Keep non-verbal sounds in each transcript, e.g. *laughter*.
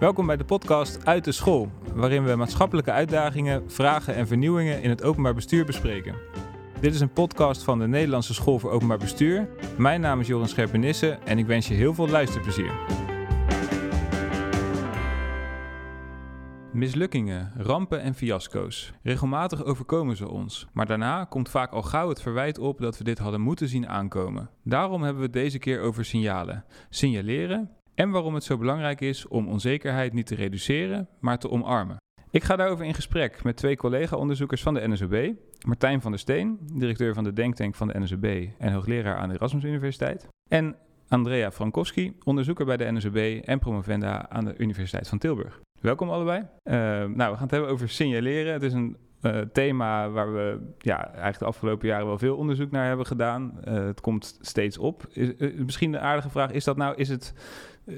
Welkom bij de podcast Uit de School, waarin we maatschappelijke uitdagingen, vragen en vernieuwingen in het openbaar bestuur bespreken. Dit is een podcast van de Nederlandse School voor Openbaar Bestuur. Mijn naam is Joran Scherpenisse en ik wens je heel veel luisterplezier. Mislukkingen, rampen en fiasco's. Regelmatig overkomen ze ons, maar daarna komt vaak al gauw het verwijt op dat we dit hadden moeten zien aankomen. Daarom hebben we het deze keer over signalen. Signaleren en waarom het zo belangrijk is om onzekerheid niet te reduceren, maar te omarmen. Ik ga daarover in gesprek met twee collega-onderzoekers van de NSOB. Martijn van der Steen, directeur van de Denktank van de NSOB en hoogleraar aan de Erasmus Universiteit. En Andrea Frankowski, onderzoeker bij de NSOB en promovenda aan de Universiteit van Tilburg. Welkom allebei. Uh, nou, we gaan het hebben over signaleren. Het is een uh, thema waar we ja, eigenlijk de afgelopen jaren wel veel onderzoek naar hebben gedaan. Uh, het komt steeds op. Is, misschien een aardige vraag, is dat nou, is het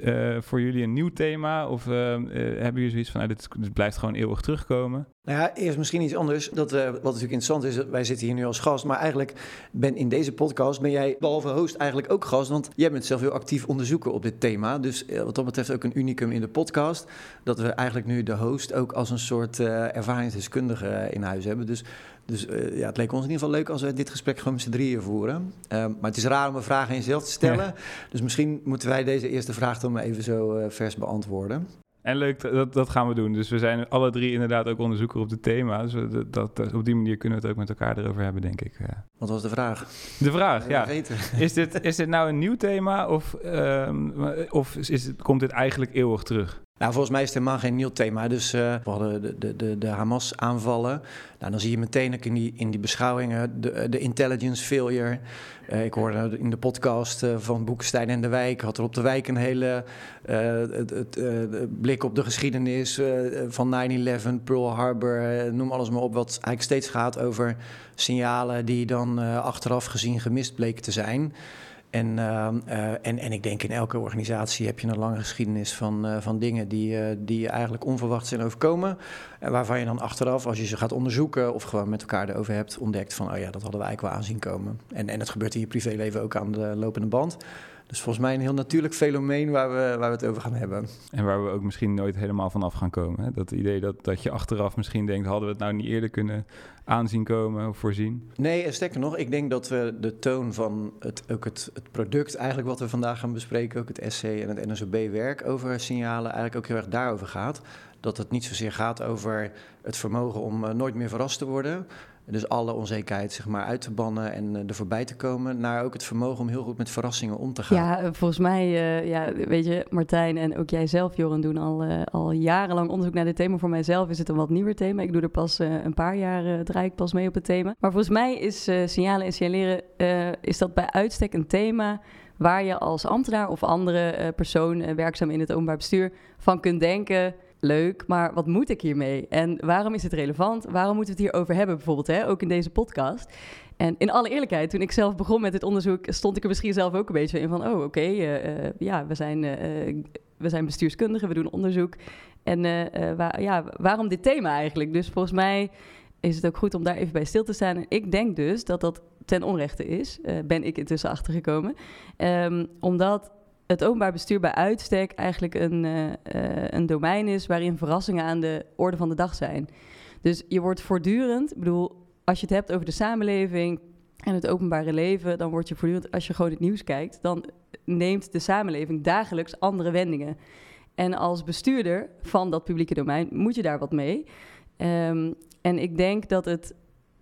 uh, voor jullie een nieuw thema? Of uh, uh, hebben jullie zoiets van, nou, dit, blijft gewoon eeuwig terugkomen? Nou ja, eerst misschien iets anders. Dat, wat natuurlijk interessant is, wij zitten hier nu als gast. Maar eigenlijk ben in deze podcast ben jij behalve host eigenlijk ook gast. Want jij bent zelf heel actief onderzoeken op dit thema. Dus wat dat betreft ook een unicum in de podcast. Dat we eigenlijk nu de host ook als een soort ervaringsdeskundige in huis hebben. Dus dus uh, ja, het leek ons in ieder geval leuk als we dit gesprek gewoon met z'n drieën voeren. Uh, maar het is raar om een vraag aan jezelf te stellen. Ja. Dus misschien moeten wij deze eerste vraag dan maar even zo uh, vers beantwoorden. En leuk, dat, dat gaan we doen. Dus we zijn alle drie inderdaad ook onderzoeker op het thema. Dus dat, dat, op die manier kunnen we het ook met elkaar erover hebben, denk ik. Wat was de vraag? De vraag, ja. Is dit, is dit nou een nieuw thema of, of is het, komt dit eigenlijk eeuwig terug? Nou, volgens mij is het helemaal geen nieuw thema. Dus uh, we hadden de, de, de, de Hamas-aanvallen. Nou, dan zie je meteen ook in die, in die beschouwingen de, de intelligence failure. Uh, ik hoorde in de podcast van Boekenstein en de Wijk... had er op de Wijk een hele blik op de geschiedenis van 9-11, Pearl Harbor... noem alles maar op, wat eigenlijk steeds gaat over signalen... die dan achteraf gezien gemist bleken te zijn... En, uh, uh, en, en ik denk in elke organisatie heb je een lange geschiedenis van, uh, van dingen die, die eigenlijk onverwacht zijn overkomen. En waarvan je dan achteraf, als je ze gaat onderzoeken of gewoon met elkaar erover hebt, ontdekt van, oh ja, dat hadden we eigenlijk wel aanzien komen. En, en het gebeurt in je privéleven ook aan de lopende band. Dus volgens mij een heel natuurlijk fenomeen waar we, waar we het over gaan hebben. En waar we ook misschien nooit helemaal vanaf gaan komen. Hè? Dat idee dat, dat je achteraf misschien denkt, hadden we het nou niet eerder kunnen aanzien komen of voorzien? Nee, en sterker nog, ik denk dat we de toon van het, ook het, het product, eigenlijk wat we vandaag gaan bespreken, ook het essay en het NSOB-werk over signalen, eigenlijk ook heel erg daarover gaat. Dat het niet zozeer gaat over het vermogen om uh, nooit meer verrast te worden, dus alle onzekerheid zeg maar, uit te bannen en uh, er voorbij te komen. Naar ook het vermogen om heel goed met verrassingen om te gaan. Ja, volgens mij, uh, ja, weet je, Martijn en ook jij zelf, Joran, doen al, al jarenlang onderzoek naar dit thema. Voor mijzelf is het een wat nieuwer thema. Ik doe er pas een paar jaar, draai ik pas mee op het thema. Maar volgens mij is signalen en signaleren, is dat bij uitstek een thema waar je als ambtenaar of andere persoon werkzaam in het openbaar bestuur van kunt denken leuk, maar wat moet ik hiermee? En waarom is het relevant? Waarom moeten we het hierover hebben, bijvoorbeeld, hè? ook in deze podcast? En in alle eerlijkheid, toen ik zelf begon met dit onderzoek, stond ik er misschien zelf ook een beetje in van, oh oké, uh, uh, ja, we zijn, uh, we zijn bestuurskundigen, we doen onderzoek. En ja, waarom dit thema eigenlijk? Dus volgens mij is het ook goed om daar even bij stil te staan. En ik denk dus dat dat ten onrechte is, ben ik intussen achtergekomen. Um, omdat het openbaar bestuur bij uitstek eigenlijk een, uh, uh, een domein is waarin verrassingen aan de orde van de dag zijn. Dus je wordt voortdurend, ik bedoel, als je het hebt over de samenleving en het openbare leven, dan word je voortdurend, als je gewoon het nieuws kijkt, dan neemt de samenleving dagelijks andere wendingen. En als bestuurder van dat publieke domein moet je daar wat mee. Um, en ik denk dat, het,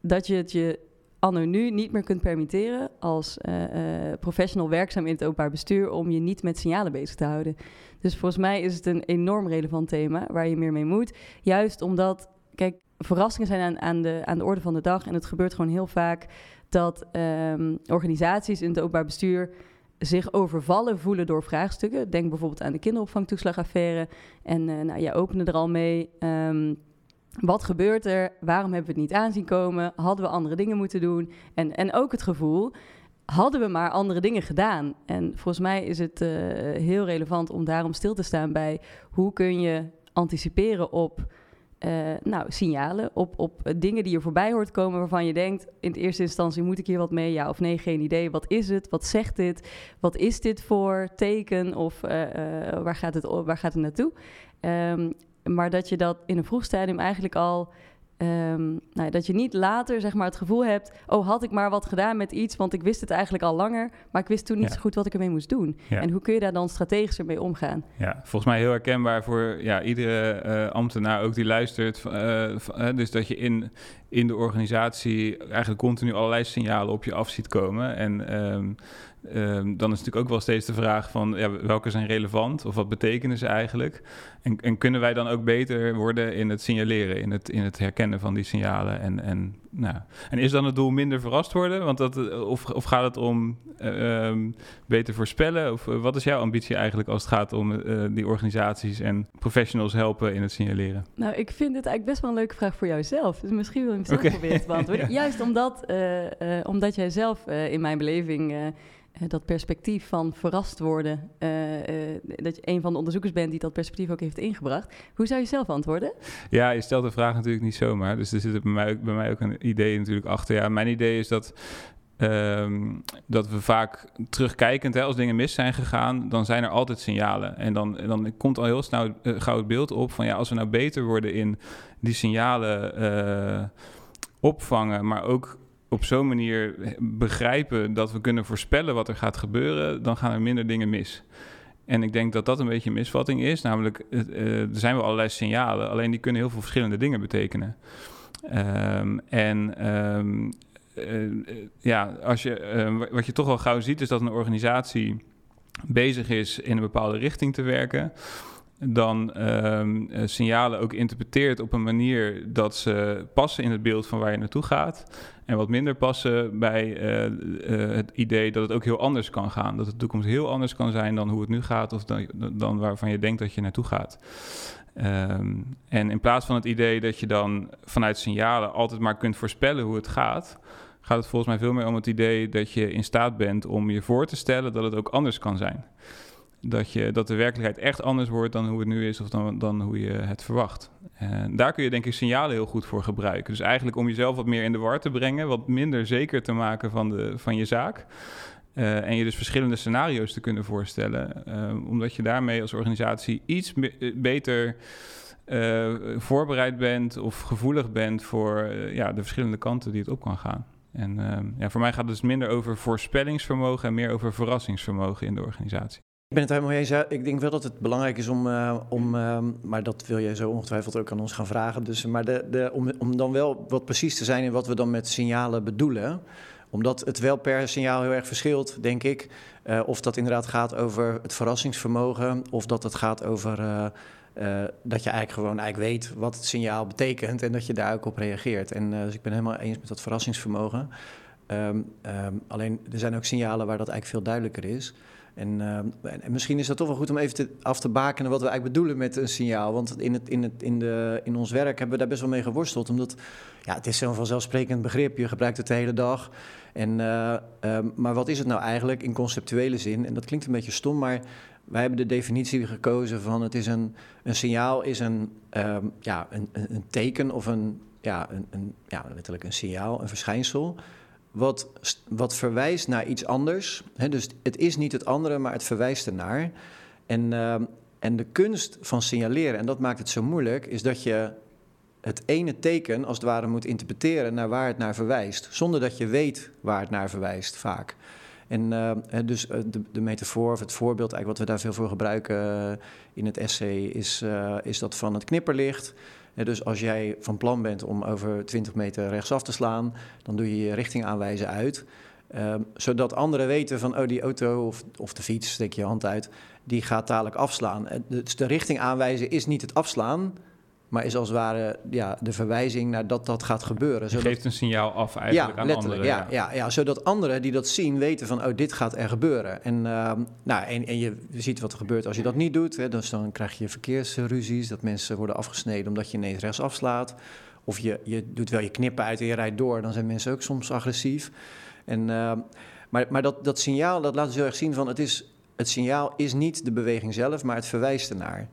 dat je het je anno nu niet meer kunt permitteren als uh, uh, professional werkzaam in het openbaar bestuur om je niet met signalen bezig te houden. Dus volgens mij is het een enorm relevant thema waar je meer mee moet. Juist omdat, kijk, verrassingen zijn aan, aan, de, aan de orde van de dag en het gebeurt gewoon heel vaak dat um, organisaties in het openbaar bestuur zich overvallen voelen door vraagstukken. Denk bijvoorbeeld aan de kinderopvangtoeslagaffaire. En uh, nou, jij opende er al mee. Um, wat gebeurt er? Waarom hebben we het niet aanzien komen? Hadden we andere dingen moeten doen? En, en ook het gevoel, hadden we maar andere dingen gedaan? En volgens mij is het uh, heel relevant om daarom stil te staan bij hoe kun je anticiperen op nou, signalen op, op dingen die je voorbij hoort komen waarvan je denkt in eerste instantie moet ik hier wat mee, ja of nee, geen idee. Wat is het? Wat zegt dit? Wat is dit voor teken of waar, gaat het, waar gaat het naartoe? Um, maar dat je dat in een vroeg stadium eigenlijk al Um, nou, dat je niet later zeg maar, het gevoel hebt... oh, had ik maar wat gedaan met iets... want ik wist het eigenlijk al langer... maar ik wist toen niet zo goed wat ik ermee moest doen. En hoe kun je daar dan strategischer mee omgaan? Ja, volgens mij heel herkenbaar voor ja, iedere uh, ambtenaar ook die luistert. Uh, dus dat je in, in de organisatie eigenlijk continu allerlei signalen op je af ziet komen. En um, Um, dan is natuurlijk ook wel steeds de vraag van ja, welke zijn relevant of wat betekenen ze eigenlijk? En, en, kunnen wij dan ook beter worden in het signaleren, in het, in het herkennen van die signalen? En, en, nou, en is dan het doel minder verrast worden? Want dat, eh, of, of gaat het om uh, beter voorspellen? Of uh, wat is jouw ambitie eigenlijk als het gaat om uh, die organisaties en professionals helpen in het signaleren? Nou, ik vind het eigenlijk best wel een leuke vraag voor jouzelf. Dus misschien wil je hem zelf okay. proberen te beantwoorden. *laughs* ja. Juist omdat, omdat jij zelf in mijn beleving dat perspectief van verrast worden, uh, uh, dat je een van de onderzoekers bent die dat perspectief ook heeft ingebracht. Hoe zou je zelf antwoorden? Ja, je stelt de vraag natuurlijk niet zomaar. Dus er zit bij mij, bij mij ook een idee natuurlijk achter. Ja, mijn idee is dat Um, dat we vaak terugkijkend, hè, als dingen mis zijn gegaan, dan zijn er altijd signalen. En dan, dan komt al heel snel uh, gauw het beeld op van ja, als we nou beter worden in die signalen uh, opvangen, maar ook op zo'n manier begrijpen dat we kunnen voorspellen wat er gaat gebeuren, dan gaan er minder dingen mis. En ik denk dat dat een beetje een misvatting is. Namelijk, er zijn wel allerlei signalen, alleen die kunnen heel veel verschillende dingen betekenen. Um, en um, uh, ja, als je, wat je toch wel gauw ziet, is dat een organisatie bezig is in een bepaalde richting te werken dan um, signalen ook interpreteert op een manier dat ze passen in het beeld van waar je naartoe gaat. En wat minder passen bij het idee dat het ook heel anders kan gaan. Dat de toekomst heel anders kan zijn dan hoe het nu gaat of dan, dan waarvan je denkt dat je naartoe gaat. Um, en in plaats van het idee dat je dan vanuit signalen altijd maar kunt voorspellen hoe het gaat, gaat het volgens mij veel meer om het idee dat je in staat bent om je voor te stellen dat het ook anders kan zijn dat, je, dat de werkelijkheid echt anders wordt dan hoe het nu is of dan, dan hoe je het verwacht. En daar kun je denk ik signalen heel goed voor gebruiken. Dus eigenlijk om jezelf wat meer in de war te brengen, wat minder zeker te maken van, de, van je zaak. Uh, en je dus verschillende scenario's te kunnen voorstellen. Uh, omdat je daarmee als organisatie iets be beter voorbereid bent of gevoelig bent voor ja, de verschillende kanten die het op kan gaan. En ja, voor mij gaat het dus minder over voorspellingsvermogen en meer over verrassingsvermogen in de organisatie. Ik ben het helemaal eens. Ik denk wel dat het belangrijk is om, om uh, maar dat wil je zo ongetwijfeld ook aan ons gaan vragen. Dus, maar de, de, om, om dan wel wat precies te zijn in wat we dan met signalen bedoelen. Omdat het wel per signaal heel erg verschilt, denk ik. Uh, of dat inderdaad gaat over het verrassingsvermogen, of dat het gaat over dat je eigenlijk gewoon eigenlijk weet wat het signaal betekent en dat je daar ook op reageert. En dus ik ben helemaal eens met dat verrassingsvermogen. Um, um, alleen er zijn ook signalen waar dat eigenlijk veel duidelijker is. En, en, misschien is dat toch wel goed om even af te bakenen wat we eigenlijk bedoelen met een signaal. Want in, het, in, het, in, de, in ons werk hebben we daar best wel mee geworsteld. Omdat ja, het is zo'n vanzelfsprekend begrip. Je gebruikt het de hele dag. En, uh, um, maar wat is het nou eigenlijk in conceptuele zin? En dat klinkt een beetje stom, maar wij hebben de definitie gekozen van het is een, een signaal is een, um, ja, een, een, teken of een, ja, een, een, ja, letterlijk een signaal, een verschijnsel wat, wat verwijst naar iets anders. dus het is niet het andere, maar het verwijst ernaar. En, uh, en de kunst van signaleren, en dat maakt het zo moeilijk, is dat je het ene teken als het ware moet interpreteren naar waar het naar verwijst, zonder dat je weet waar het naar verwijst vaak. En uh, dus eh, de, de, metafoor of het voorbeeld, eigenlijk wat we daar veel voor gebruiken uh, in het essay, is, is dat van het knipperlicht dus als jij van plan bent om over 20 meter rechtsaf te slaan, dan doe je je richting aanwijzen uit. Um, zodat anderen weten van, oh, die auto of, of de fiets, steek je hand uit, die gaat dadelijk afslaan. Dus de richting aanwijzen is niet het afslaan, maar is als het ware ja, de verwijzing naar dat dat gaat gebeuren. Je geeft een signaal af eigenlijk ja, aan anderen. Ja, ja. Ja, ja, zodat anderen die dat zien weten van, oh, dit gaat er gebeuren. En, uh, nou, en, en je ziet wat er gebeurt als je dat niet doet. Hè, dus dan krijg je verkeersruzies, dat mensen worden afgesneden omdat je ineens rechts afslaat. Of je, je doet wel je knippen uit en je rijdt door, dan zijn mensen ook soms agressief. En, uh, maar maar dat, dat signaal, dat laat dus heel erg zien van, het, is, het signaal is niet de beweging zelf, maar het verwijst ernaar.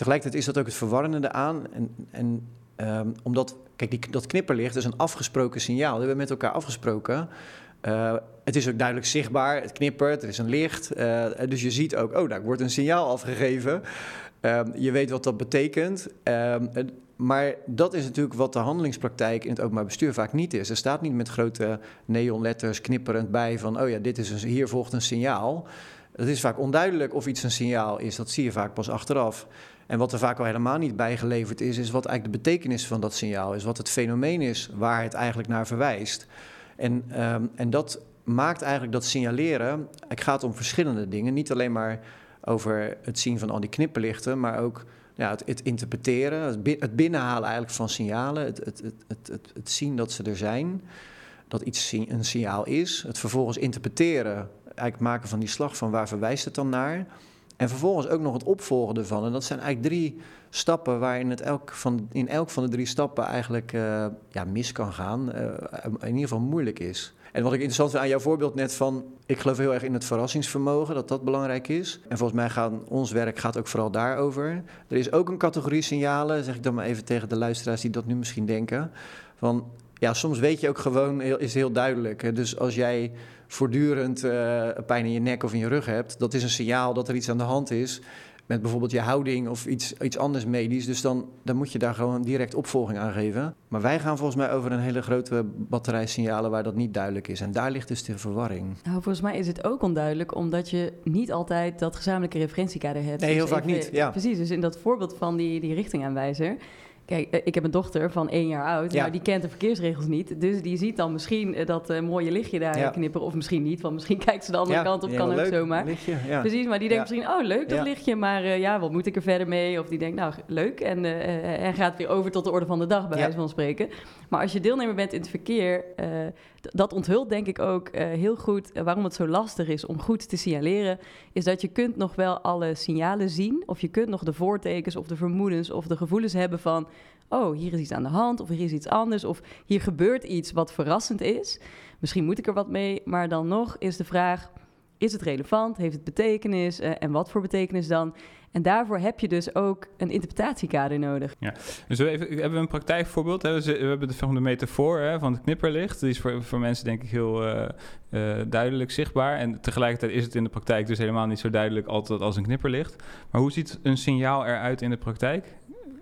Tegelijkertijd is dat ook het verwarrende aan. En, en ehm, omdat, kijk, die, dat knipperlicht is een afgesproken signaal. Dat hebben we met elkaar afgesproken. Uh, het is ook duidelijk zichtbaar, het knippert, er is een licht. Uh, dus je ziet ook, oh, daar wordt een signaal afgegeven. Uh, je weet wat dat betekent. Ehm, maar dat is natuurlijk wat de handelingspraktijk in het openbaar bestuur vaak niet is. Er staat niet met grote neonletters knipperend bij van, oh ja, dit is een, hier volgt een signaal. Het is vaak onduidelijk of iets een signaal is. Dat zie je vaak pas achteraf. En wat er vaak al helemaal niet bijgeleverd is, is wat eigenlijk de betekenis van dat signaal is. Wat het fenomeen is waar het eigenlijk naar verwijst. En, um, en dat maakt eigenlijk dat signaleren. Het gaat om verschillende dingen. Niet alleen maar over het zien van al die knipperlichten, maar ook ja, het, interpreteren, het binnenhalen eigenlijk van signalen, het, het, zien dat ze er zijn, dat iets een signaal is, het vervolgens interpreteren, eigenlijk maken van die slag van waar verwijst het dan naar. En vervolgens ook nog het opvolgen ervan. En dat zijn eigenlijk drie stappen waarin het elk van, in elk van de drie stappen eigenlijk uh, ja, mis kan gaan. Uh, in ieder geval moeilijk is. En wat ik interessant vind aan jouw voorbeeld net van... ik geloof heel erg in het verrassingsvermogen, dat dat belangrijk is. En volgens mij gaat ons werk gaat ook vooral daarover. Er is ook een categorie signalen, zeg ik dan maar even tegen de luisteraars... die dat nu misschien denken, van... ja, soms weet je ook gewoon, is heel duidelijk. Dus als jij voortdurend uh, pijn in je nek of in je rug hebt... dat is een signaal dat er iets aan de hand is met bijvoorbeeld je houding of iets, iets anders medisch. Dus dan, dan moet je daar gewoon direct opvolging aan geven. Maar wij gaan volgens mij over een hele grote batterij signalen waar dat niet duidelijk is. En daar ligt dus de verwarring. Nou, volgens mij is het ook onduidelijk omdat je niet altijd dat gezamenlijke referentiekader hebt. Nee, heel dus vaak niet. Ja. Precies, dus in dat voorbeeld van die, die richtingaanwijzer Kijk, eh, ik heb een dochter van één jaar oud, ja. maar die kent de verkeersregels niet. Dus die ziet dan misschien eh, dat uh, mooie lichtje daar knipperen. Of misschien niet, want misschien *laughs* kijkt ze de andere kant op, kan ook zomaar. Lichtje, Precies, maar die denkt misschien, oh leuk dat lichtje, maar ja, wat moet ik er verder mee? Of die denkt, nou leuk, en, en gaat weer over tot de orde van de dag, bij wijze van spreken. Maar als je deelnemer bent in het verkeer, dat onthult denk ik ook heel goed waarom het zo lastig is om goed te signaleren. Is dat je kunt nog wel alle signalen zien, of je kunt nog de voortekens of de vermoedens of de gevoelens hebben van oh, hier is iets aan de hand, of hier is iets anders, of hier gebeurt iets wat verrassend is. Misschien moet ik er wat mee, maar dan nog is de vraag: is het relevant? Heeft het betekenis? Uh, en wat voor betekenis dan? En daarvoor heb je dus ook een interpretatiekader nodig. Ja, dus we hebben een praktijkvoorbeeld. We hebben de, metafoor hè, van het knipperlicht. Die is voor, voor mensen denk ik heel uh, uh, duidelijk zichtbaar. En tegelijkertijd is het in de praktijk dus helemaal niet zo duidelijk altijd als een knipperlicht. Maar hoe ziet een signaal eruit in de praktijk?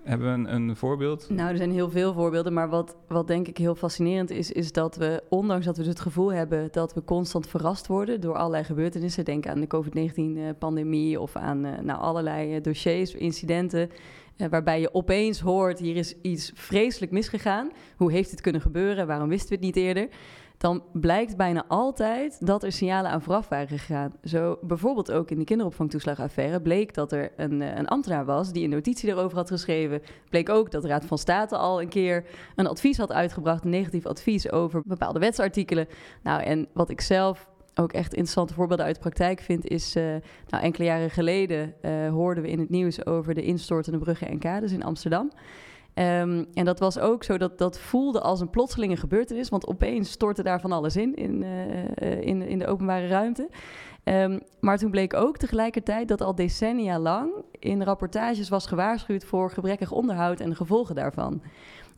Hebben we een, een, voorbeeld? Nou, er zijn heel veel voorbeelden. Maar wat, wat denk ik heel fascinerend is, is dat we, ondanks dat we dus het gevoel hebben dat we constant verrast worden door allerlei gebeurtenissen. Denk aan de COVID-19-pandemie of aan uh, nou, allerlei uh, dossiers, incidenten. Uh, waarbij je opeens hoort: hier is iets vreselijk misgegaan. Hoe heeft het kunnen gebeuren? Waarom wisten we het niet eerder? Dan blijkt bijna altijd dat er signalen aan vooraf waren gegaan. Zo bijvoorbeeld ook in de kinderopvangtoeslagaffaire bleek dat er een, eh, een ambtenaar was die een notitie erover had geschreven. Bleek ook dat de Raad van State al een keer een advies had uitgebracht, een negatief advies over bepaalde wetsartikelen. Nou, en wat ik zelf ook echt interessante voorbeelden uit de praktijk vind, is uh, nou, enkele jaren geleden uh, hoorden we in het nieuws over de instortende bruggen en kades in Amsterdam. Um, en dat was ook zo, dat, dat voelde als een plotselinge gebeurtenis, want opeens stortte daar van alles in, in, uh, in, in de openbare ruimte. Um, maar toen bleek ook tegelijkertijd dat al decennia lang in rapportages was gewaarschuwd voor gebrekkig onderhoud en de gevolgen daarvan.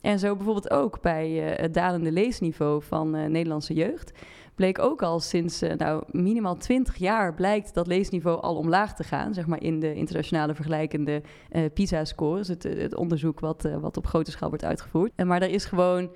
En zo bijvoorbeeld ook bij uh, het dalende leesniveau van uh, Nederlandse jeugd bleek ook al sinds uh, nou, minimaal 20 jaar blijkt dat leesniveau al omlaag te gaan, zeg maar in de internationale vergelijkende uh, PISA-scores, het, het, onderzoek wat, wat op grote schaal wordt uitgevoerd. En maar er is gewoon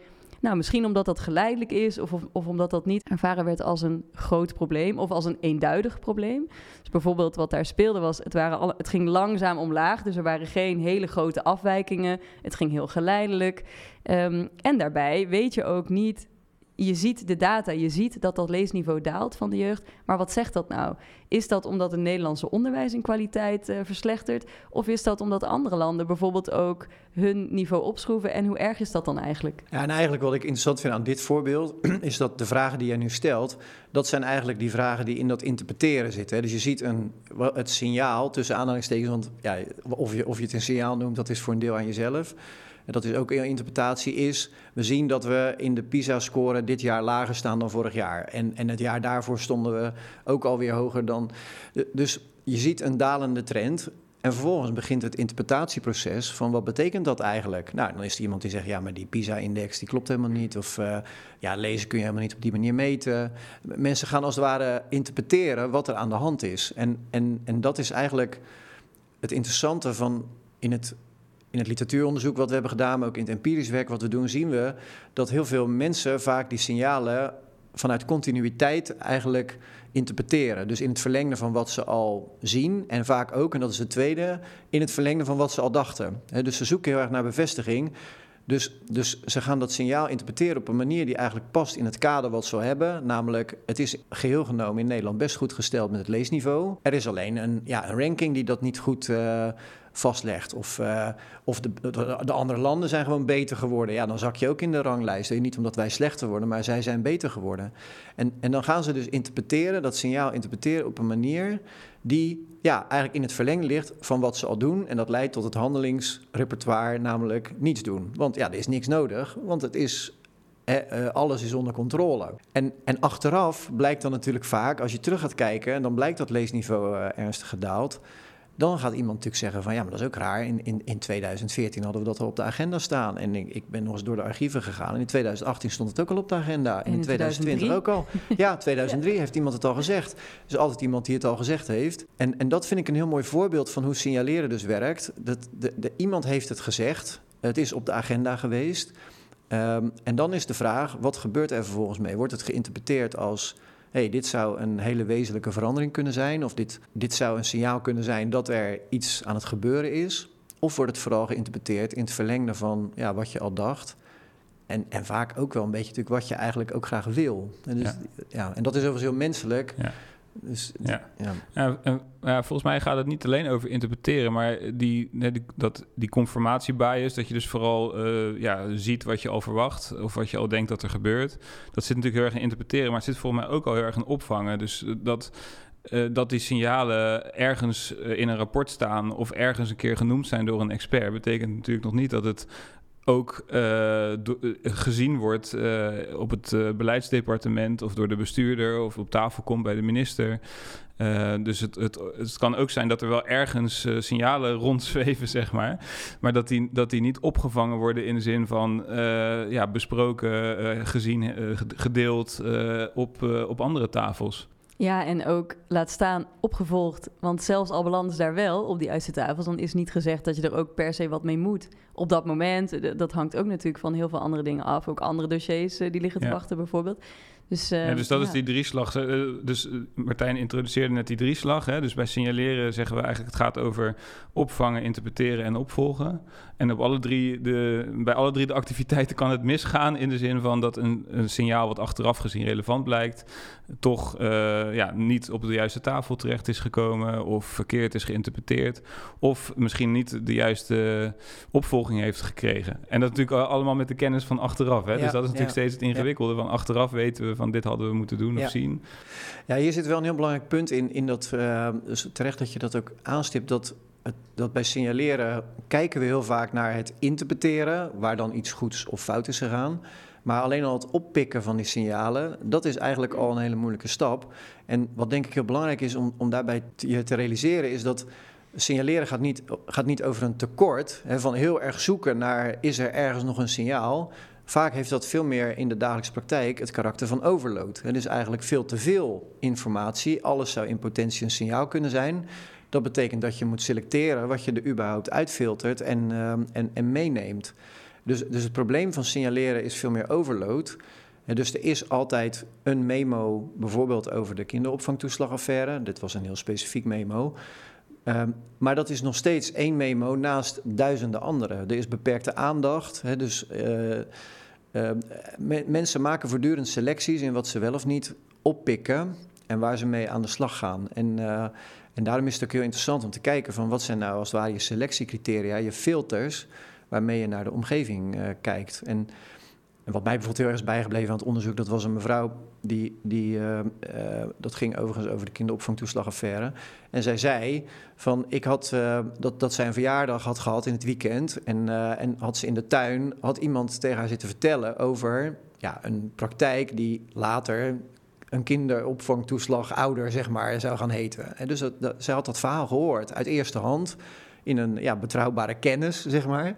nou, misschien omdat dat geleidelijk is of, of, omdat dat niet ervaren werd als een groot probleem of als een eenduidig probleem. Dus bijvoorbeeld wat daar speelde was, het, waren het ging langzaam omlaag, dus er waren geen hele grote afwijkingen. Het ging heel geleidelijk. Um, en daarbij weet je ook niet je ziet de data, je ziet dat dat leesniveau daalt van de jeugd. Maar wat zegt dat nou? Is dat omdat het Nederlandse onderwijs in kwaliteit uh, verslechtert? Of is dat omdat andere landen bijvoorbeeld ook hun niveau opschroeven? En hoe erg is dat dan eigenlijk? Ja, en eigenlijk wat ik interessant vind aan dit voorbeeld... *clears throat* is dat de vragen die jij nu stelt... dat zijn eigenlijk die vragen die in dat interpreteren zitten. Dus je ziet een, het signaal tussen aanhalingstekens... want ja, of, je, of je het een signaal noemt, dat is voor een deel aan jezelf en dat is ook een interpretatie, is we zien dat we in de PISA-score dit jaar lager staan dan vorig jaar. En, en het jaar daarvoor stonden we ook alweer hoger dan. Dus je ziet een dalende trend. En vervolgens begint het interpretatieproces van wat betekent dat eigenlijk? Nou, dan is er iemand die zegt, ja, maar die PISA-index die klopt helemaal niet. Of uh, ja, lezen kun je helemaal niet op die manier meten. Mensen gaan als het ware interpreteren wat er aan de hand is. En, en, en dat is eigenlijk het interessante van in het in het literatuuronderzoek wat we hebben gedaan, maar ook in het empirisch werk wat we doen, zien we dat heel veel mensen vaak die signalen vanuit continuïteit eigenlijk interpreteren. Dus in het verlengde van wat ze al zien en vaak ook, en dat is het tweede, in het verlengde van wat ze al dachten. dus ze zoeken heel erg naar bevestiging. Dus, dus ze gaan dat signaal interpreteren op een manier die eigenlijk past in het kader wat ze hebben. Namelijk, het is geheel genomen in Nederland best goed gesteld met het leesniveau. Er is alleen een, ja, een ranking die dat niet goed uh, vastlegt. Of, uh, of de, de, andere landen zijn gewoon beter geworden. Ja, dan zak je ook in de ranglijst. Niet omdat wij slechter worden, maar zij zijn beter geworden. En, en dan gaan ze dus interpreteren, dat signaal interpreteren op een manier die ja, eigenlijk in het verleng ligt van wat ze al doen. En dat leidt tot het handelingsrepertoire, namelijk niets doen. Want ja, er is niks nodig, want het is eh, alles is onder controle. En, en achteraf blijkt dan natuurlijk vaak, als je terug gaat kijken, en dan blijkt dat leesniveau ernstig gedaald. Dan gaat iemand natuurlijk zeggen van ja, maar dat is ook raar. In, in, in 2014 hadden we dat al op de agenda staan. En ik, ik ben nog eens door de archieven gegaan. En in 2018 stond het ook al op de agenda. En, in 2020 ook al. *laughs* Ja, 2003 heeft iemand het al gezegd. Dus altijd iemand die het al gezegd heeft. En, en dat vind ik een heel mooi voorbeeld van hoe signaleren dus werkt. Dat de, de, iemand heeft het gezegd. Het is op de agenda geweest. Um, en dan is de vraag, wat gebeurt er vervolgens mee? Wordt het geïnterpreteerd als hey, dit zou een hele wezenlijke verandering kunnen zijn, of dit, dit zou een signaal kunnen zijn dat er iets aan het gebeuren is, of wordt het vooral geïnterpreteerd in het verlengde van ja, wat je al dacht. En, en vaak ook wel een beetje natuurlijk wat je eigenlijk ook graag wil. En, dus, ja. en dat is overigens heel menselijk. Ja. Dus, ja. Ja. ja. volgens mij gaat het niet alleen over interpreteren, maar die, die, dat, die conformatiebias, dat je dus vooral uh, ja, ziet wat je al verwacht of wat je al denkt dat er gebeurt. Dat zit natuurlijk heel erg in interpreteren, maar het zit volgens mij ook al heel erg in opvangen. Dus eh, dat, uh, dat die signalen ergens in een rapport staan of ergens een keer genoemd zijn door een expert, betekent natuurlijk nog niet dat het ook uh, gezien wordt uh, op het beleidsdepartement of door de bestuurder of op tafel komt bij de minister. dus het, het, het kan ook zijn dat er wel ergens signalen *laughs* rondzweven, zeg maar. Maar dat die, dat die niet opgevangen worden in de zin van ja, besproken, gezien, gedeeld op, op andere tafels. Ja, en ook laat staan opgevolgd. Want zelfs al belanden ze daar wel op die tafels, dan is niet gezegd dat je er ook per se wat mee moet. Op dat moment, dat hangt ook natuurlijk van heel veel andere dingen af. Ook andere dossiers die liggen te wachten bijvoorbeeld. Dus, ja, dus dat is die drieslag. Dus Martijn introduceerde net die drieslag. Hè? Dus bij signaleren zeggen we eigenlijk... het gaat over opvangen, interpreteren en opvolgen. En op alle drie de, bij alle drie de activiteiten kan het misgaan... in de zin van dat een, een signaal wat achteraf gezien relevant blijkt... toch uh, ja, niet op de juiste tafel terecht is gekomen... of verkeerd is geïnterpreteerd... of misschien niet de juiste opvolging heeft gekregen. En dat natuurlijk allemaal met de kennis van achteraf. Hè? Ja, dus dat is natuurlijk steeds het ingewikkelde. Van achteraf weten we van dit hadden we moeten doen of zien. Ja, hier zit wel een heel belangrijk punt in, in dat, uh, dus terecht dat je dat ook aanstipt, dat, dat bij signaleren kijken we heel vaak naar het interpreteren, waar dan iets goeds of fout is gegaan. Maar alleen al het oppikken van die signalen, dat is eigenlijk al een hele moeilijke stap. En wat denk ik heel belangrijk is om, om daarbij te, te realiseren, is dat signaleren gaat niet, gaat niet over een tekort. Hè, van heel erg zoeken naar is er ergens nog een signaal. Vaak heeft dat veel meer in de dagelijkse praktijk het karakter van overload. Het is eigenlijk veel te veel informatie. Alles zou in potentie een signaal kunnen zijn. Dat betekent dat je moet selecteren wat je er überhaupt uitfiltert en, ehm, en, en meeneemt. Dus, dus het probleem van signaleren is veel meer overload. dus er is altijd een memo, bijvoorbeeld over de kinderopvangtoeslagaffaire. Dit was een heel specifiek memo. Um, maar dat is nog steeds één memo naast duizenden andere. Er is beperkte aandacht. Hè, dus uh, uh, mensen maken voortdurend selecties in wat ze wel of niet oppikken en waar ze mee aan de slag gaan. En, uh, en daarom is het ook heel interessant om te kijken van wat zijn nou als het ware je selectiecriteria, je filters, waarmee je naar de omgeving kijkt. En en wat mij bijvoorbeeld heel erg is bijgebleven aan het onderzoek, dat was een mevrouw die, die uh, uh, dat ging overigens over de kinderopvangtoeslagaffaire. En zij zei van, ik had uh, dat, dat zij een verjaardag had gehad in het weekend en, en had ze in de tuin, had iemand tegen haar zitten vertellen over ja, een praktijk die later een kinderopvangtoeslag ouder, zeg maar, zou gaan heten. En dus dat, dat, zij had dat verhaal gehoord uit eerste hand in een ja, betrouwbare kennis, zeg maar.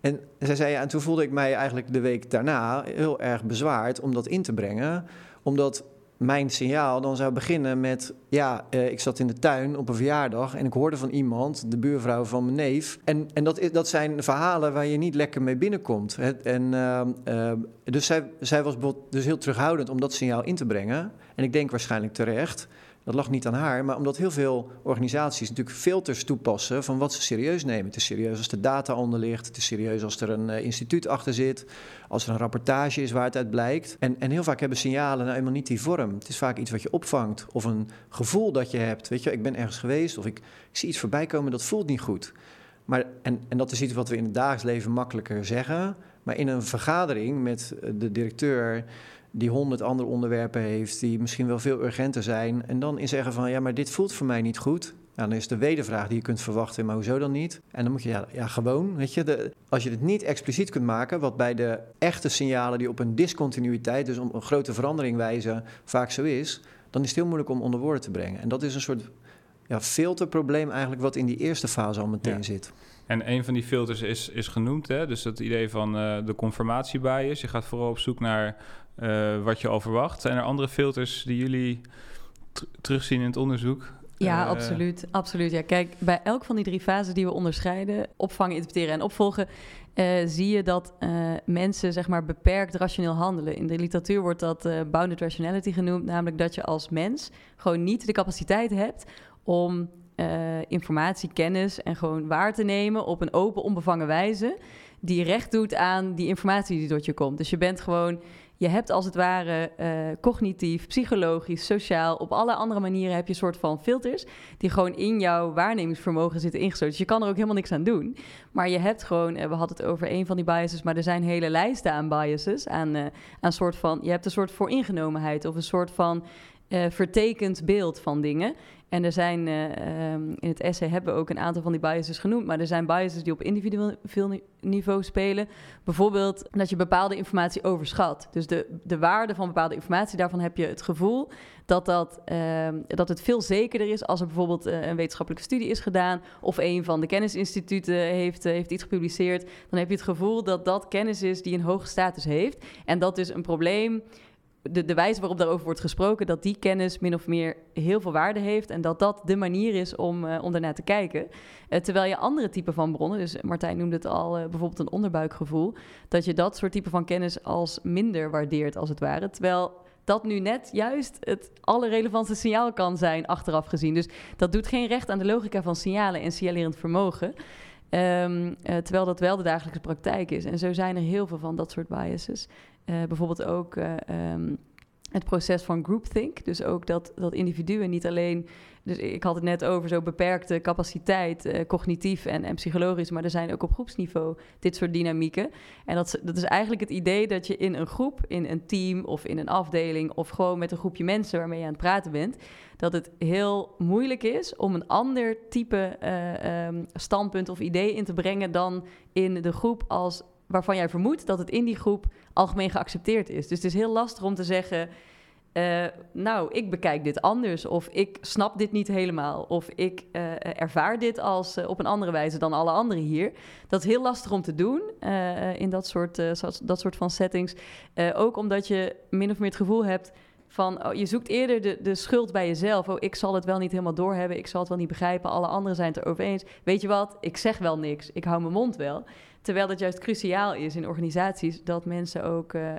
En zij zei, en toen voelde ik mij eigenlijk de week daarna heel erg bezwaard om dat in te brengen. Omdat mijn signaal dan zou beginnen met... ja, eh, ik zat in de tuin op een verjaardag en ik hoorde van iemand... de buurvrouw van mijn neef. En, en dat, dat zijn verhalen waar je niet lekker mee binnenkomt. En, uh, uh, dus zij, zij was dus heel terughoudend om dat signaal in te brengen. En ik denk waarschijnlijk terecht... Dat lag niet aan haar, maar omdat heel veel organisaties natuurlijk filters toepassen van wat ze serieus nemen. Het is serieus als de data onder ligt, het is serieus als er een uh, instituut achter zit, als er een rapportage is waar het uit blijkt. En, en heel vaak hebben signalen nou eenmaal niet die vorm. Het is vaak iets wat je opvangt of een gevoel dat je hebt. Weet je, ik ben ergens geweest of ik, ik zie iets voorbij komen, dat voelt niet goed. Maar, en, en dat is iets wat we in het dagelijks leven makkelijker zeggen. Maar in een vergadering met de directeur die honderd andere onderwerpen heeft, die misschien wel veel urgenter zijn. En dan in zeggen van ja, maar dit voelt voor mij niet goed. Nou, dan is de wedervraag die je kunt verwachten, maar hoezo dan niet? En dan moet je ja, ja gewoon, weet je, de, als je het niet expliciet kunt maken, wat bij de echte signalen die op een discontinuïteit, dus om een grote verandering wijzen, vaak zo is, dan is het heel moeilijk om onder woorden te brengen. En dat is een soort ja, filterprobleem eigenlijk wat in die eerste fase al meteen zit. En een van die filters is, is genoemd, hè? dus dat idee van uh, de conformatiebias. Je gaat vooral op zoek naar uh, wat je al verwacht. Zijn er andere filters die jullie terugzien in het onderzoek? Ja, uh, absoluut. absoluut. Ja, kijk, bij elk van die drie fasen die we onderscheiden, opvangen, interpreteren en opvolgen, uh, zie je dat mensen zeg maar beperkt rationeel handelen. In de literatuur wordt dat bounded rationality genoemd, namelijk dat je als mens gewoon niet de capaciteit hebt om informatie, kennis en gewoon waar te nemen op een open, onbevangen wijze die recht doet aan die informatie die tot je komt. Dus je bent gewoon je hebt als het ware uh, cognitief, psychologisch, sociaal, op alle andere manieren heb je een soort van filters die gewoon in jouw waarnemingsvermogen zitten ingesloten. Dus je kan er ook helemaal niks aan doen. Maar je hebt gewoon, uh, we hadden het over een van die biases, maar er zijn hele lijsten aan biases, aan, uh, aan soort van, je hebt een soort vooringenomenheid of een soort van vertekend beeld van dingen. En er zijn, uh, um, in het essay hebben we ook een aantal van die biases genoemd, maar er zijn biases die op individueel niveau spelen. Bijvoorbeeld dat je bepaalde informatie overschat. Dus de, de waarde van bepaalde informatie, daarvan heb je het gevoel dat, dat, uh, dat het veel zekerder is als er bijvoorbeeld uh, een wetenschappelijke studie is gedaan of een van de kennisinstituten heeft, uh, heeft iets gepubliceerd. Dan heb je het gevoel dat dat kennis is die een hoge status heeft. En dat is een probleem de, de wijze waarop daarover wordt gesproken, dat die kennis min of meer heel veel waarde heeft en dat dat de manier is om, uh, om daarnaar te kijken. Uh, terwijl je andere typen van bronnen, dus Martijn noemde het al, uh, bijvoorbeeld een onderbuikgevoel, dat je dat soort type van kennis als minder waardeert als het ware. Terwijl dat nu net juist het allerrelevantste signaal kan zijn, achteraf gezien. Dus dat doet geen recht aan de logica van signalen en signalerend vermogen. Um, terwijl dat wel de dagelijkse praktijk is. En zo zijn er heel veel van dat soort biases. Uh, bijvoorbeeld ook uh, um, het proces van groupthink. Dus ook dat, dat individuen niet alleen... Dus ik had het net over zo'n beperkte capaciteit, uh, cognitief en, en psychologisch... maar er zijn ook op groepsniveau dit soort dynamieken. En dat, dat is eigenlijk het idee dat je in een groep, in een team of in een afdeling... of gewoon met een groepje mensen waarmee je aan het praten bent... dat het heel moeilijk is om een ander type um, standpunt of idee in te brengen... dan in de groep als waarvan jij vermoedt dat het in die groep algemeen geaccepteerd is. Dus het is heel lastig om te zeggen. Uh, nou, ik bekijk dit anders, of ik snap dit niet helemaal, of ik uh, ervaar dit als uh, op een andere wijze dan alle anderen hier. Dat is heel lastig om te doen in dat soort, dat soort van settings. ook omdat je min of meer het gevoel hebt van oh, je zoekt eerder de, de schuld bij jezelf. Oh, ik zal het wel niet helemaal doorhebben, ik zal het wel niet begrijpen, alle anderen zijn het erover eens. Weet je wat, ik zeg wel niks, ik hou mijn mond wel. Terwijl het juist cruciaal is in organisaties dat mensen ook uh, uh,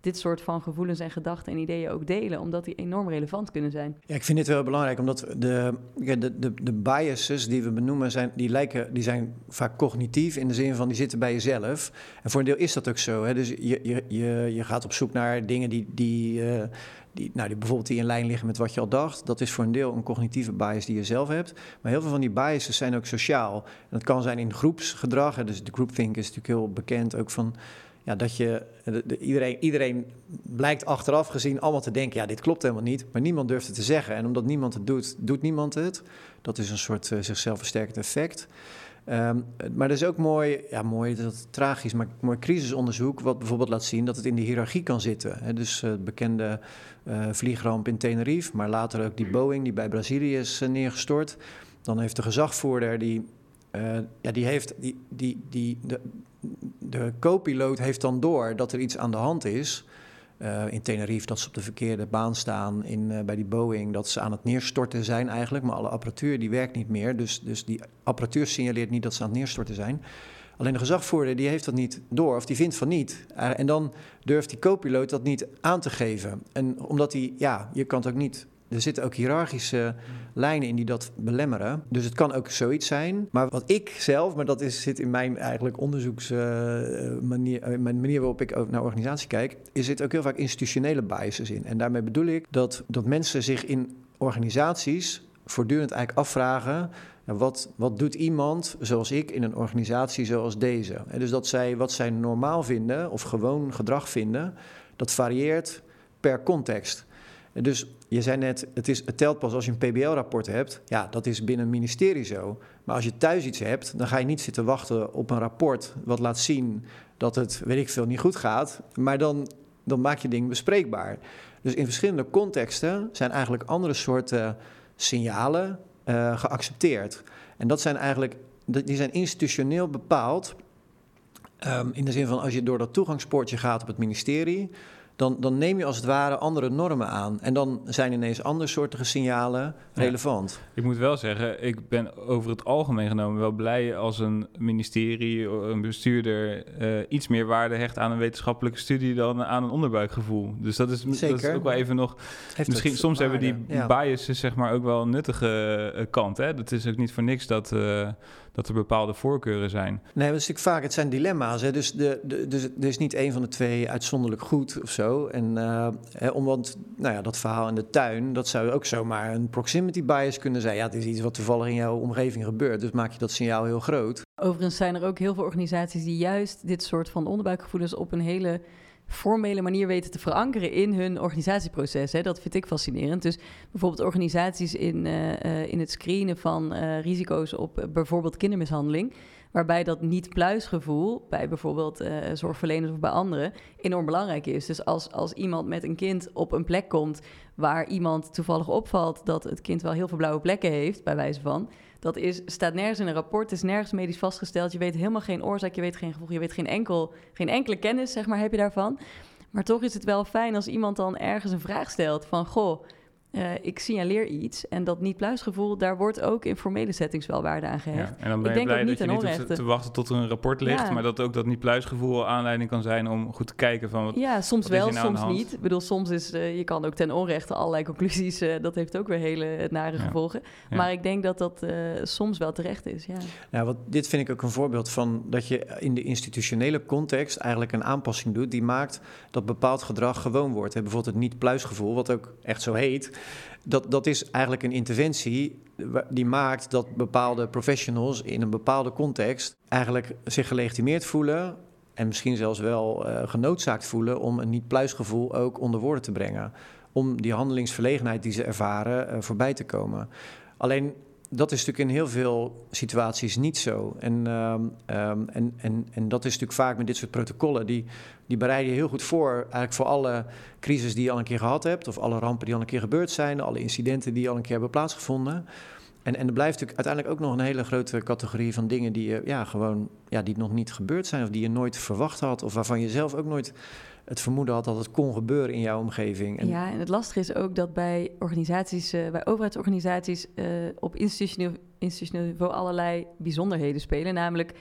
dit soort van gevoelens en gedachten en ideeën ook delen, omdat die enorm relevant kunnen zijn. Ja, ik vind dit wel belangrijk, omdat de, de, de, de biases die we benoemen, zijn, die, lijken, die zijn vaak cognitief in de zin van die zitten bij jezelf. En voor een deel is dat ook zo. Hè? Dus je, je, je, je gaat op zoek naar dingen die, die, uh, die, nou, die bijvoorbeeld die in lijn liggen met wat je al dacht. Dat is voor een deel een cognitieve bias die je zelf hebt. Maar heel veel van die biases zijn ook sociaal. En dat kan zijn in groepsgedrag. Hè? Dus de groupthink is natuurlijk heel bekend ook van ja, dat je de, de, iedereen, iedereen blijkt achteraf gezien allemaal te denken: ja, dit klopt helemaal niet, maar niemand durft het te zeggen. En omdat niemand het doet, doet niemand het. Dat is een soort uh, zichzelf versterkend effect. Ehm, maar dat is ook mooi, ja, mooi, dat is tragisch, maar mooi crisisonderzoek, wat bijvoorbeeld laat zien dat het in de hiërarchie kan zitten. Dus het bekende uh, vliegramp in Tenerife, maar later ook die Boeing die bij Brazilië is neergestort. Dan heeft de gezagvoerder die ja, die heeft, die, die, die, de, de co-piloot heeft dan door dat er iets aan de hand is. Uh, in Tenerife dat ze op de verkeerde baan staan. In, uh, bij die Boeing dat ze aan het neerstorten zijn eigenlijk. Maar alle apparatuur die werkt niet meer. Dus, dus die apparatuur signaleert niet dat ze aan het neerstorten zijn. Alleen de gezagvoerder die heeft dat niet door, of die vindt van niet. Uh, en dan durft die co-piloot dat niet aan te geven. En omdat hij, ja, je kan het ook niet er zitten ook hiërarchische lijnen in die dat belemmeren. Dus het kan ook zoiets zijn. Maar wat ik zelf, maar dat is, zit in mijn eigenlijk onderzoeksmanier, uh, mijn manier waarop ik ook naar organisatie kijk, is zit ook heel vaak institutionele biases in. En daarmee bedoel ik dat, dat mensen zich in organisaties voortdurend eigenlijk afvragen. Wat, wat doet iemand zoals ik in een organisatie zoals deze? En dus dat zij wat zij normaal vinden of gewoon gedrag vinden, dat varieert per context. Dus je zei net, het, is, het telt pas als je een PBL-rapport hebt. Ja, dat is binnen een ministerie zo. Maar als je thuis iets hebt, dan ga je niet zitten wachten op een rapport wat laat zien dat het, weet ik veel, niet goed gaat. Maar dan, dan maak je ding bespreekbaar. Dus in verschillende contexten zijn eigenlijk andere soorten signalen uh, geaccepteerd. En dat zijn eigenlijk, die zijn institutioneel bepaald. Um, in de zin van als je door dat toegangspoortje gaat op het ministerie, dan, dan neem je als het ware andere normen aan. En dan zijn ineens andersoortige signalen relevant. Ik moet wel zeggen, ik ben over het algemeen genomen wel blij als een ministerie, een bestuurder uh, iets meer waarde hecht aan een wetenschappelijke studie dan aan een onderbuikgevoel. Dus dat is, Zeker. dat is ook wel even nog. Heeft misschien soms hebben die ja. biases zeg maar ook wel een nuttige uh, kant. Hè? Dat is ook niet voor niks dat. Uh, dat er bepaalde voorkeuren zijn. Nee, dat is natuurlijk vaak, het zijn dilemma's. Hè? Dus, de, de, dus er is niet één van de twee uitzonderlijk goed of zo. En uh, hè, omdat, nou ja, dat verhaal in de tuin, dat zou ook zomaar een proximity bias kunnen zijn. Ja, het is iets wat toevallig in jouw omgeving gebeurt, dus maak je dat signaal heel groot. Overigens zijn er ook heel veel organisaties die juist dit soort van onderbuikgevoelens op een hele formele manier weten te verankeren in hun organisatieproces. Hè. Dat vind ik fascinerend. Dus bijvoorbeeld organisaties in, uh, uh, in het screenen van uh, risico's op bijvoorbeeld kindermishandeling. Waarbij dat niet-pluisgevoel bij bijvoorbeeld zorgverleners of bij anderen enorm belangrijk is. Dus als, als iemand met een kind op een plek komt waar iemand toevallig opvalt dat het kind wel heel veel blauwe plekken heeft, bij wijze van dat is, staat nergens in een rapport, is nergens medisch vastgesteld. Je weet helemaal geen oorzaak, je weet geen gevolg, je weet geen, enkel, geen enkele kennis, zeg maar, heb je daarvan. Maar toch is het wel fijn als iemand dan ergens een vraag stelt van... goh, uh, ik signaleer iets. En dat niet-pluisgevoel, daar wordt ook in formele settings wel waarde aan gehecht. Ja, en dan ben je ik blij dat je niet hoeft te, wachten tot er een rapport ligt... Ja. maar dat ook dat niet-pluisgevoel aanleiding kan zijn om goed te kijken van... Wat, ja, soms wel, nou soms niet. Ik bedoel, soms is... Uh, je kan ook ten onrechte allerlei conclusies... Uh, dat heeft ook weer hele nare ja. gevolgen. Maar ik denk dat dat soms wel terecht is, ja. Ja, wat, dit vind ik ook een voorbeeld van... dat je in de institutionele context eigenlijk een aanpassing doet... die maakt dat bepaald gedrag gewoon wordt. Hè, bijvoorbeeld het niet-pluisgevoel, wat ook echt zo heet dat, dat is eigenlijk een interventie die maakt dat bepaalde professionals in een bepaalde context eigenlijk zich gelegitimeerd voelen en misschien zelfs wel uh, genoodzaakt voelen om een niet-pluisgevoel ook onder woorden te brengen. Om die handelingsverlegenheid die ze ervaren uh, voorbij te komen. Alleen dat is natuurlijk in heel veel situaties niet zo. En, um, um, en, en, en dat is natuurlijk vaak met dit soort protocollen. Die, die bereiden je heel goed voor, eigenlijk voor alle crisis die je al een keer gehad hebt, of alle rampen die al een keer gebeurd zijn, alle incidenten die al een keer hebben plaatsgevonden. En, en er blijft natuurlijk uiteindelijk ook nog een hele grote categorie van dingen die, je, ja, gewoon, ja, die nog niet gebeurd zijn, of die je nooit verwacht had, of waarvan je zelf ook nooit het vermoeden had dat het kon gebeuren in jouw omgeving. En ja, en het lastige is ook dat bij organisaties, uh, bij overheidsorganisaties uh, op institutioneel, institutioneel niveau allerlei bijzonderheden spelen. Namelijk,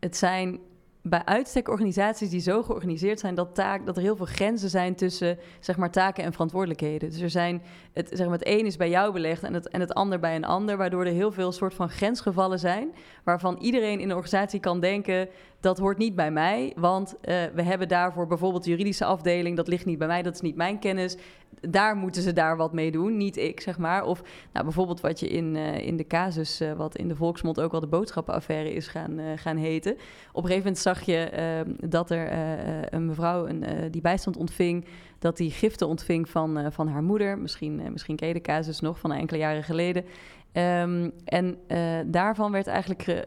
het zijn bij uitstek organisaties die zo georganiseerd zijn dat, taak, dat er heel veel grenzen zijn tussen zeg maar, taken en verantwoordelijkheden. Dus er zijn het, zeg maar, het een is bij jou belegd en het, en het ander bij een ander, waardoor er heel veel soort van grensgevallen zijn, waarvan iedereen in de organisatie kan denken dat hoort niet bij mij, want uh, we hebben daarvoor bijvoorbeeld de juridische afdeling, dat ligt niet bij mij, dat is niet mijn kennis. Daar moeten ze daar wat mee doen, niet ik, zeg maar. Of nou, bijvoorbeeld wat je in, uh, in de casus, uh, wat in de volksmond ook wel de boodschappenaffaire is gaan, gaan heten. Op een gegeven moment zag je ehm, dat er een mevrouw een, die bijstand ontving, dat die giften ontving van, van haar moeder. Misschien, misschien ken je de casus nog van enkele jaren geleden. Um, en daarvan werd eigenlijk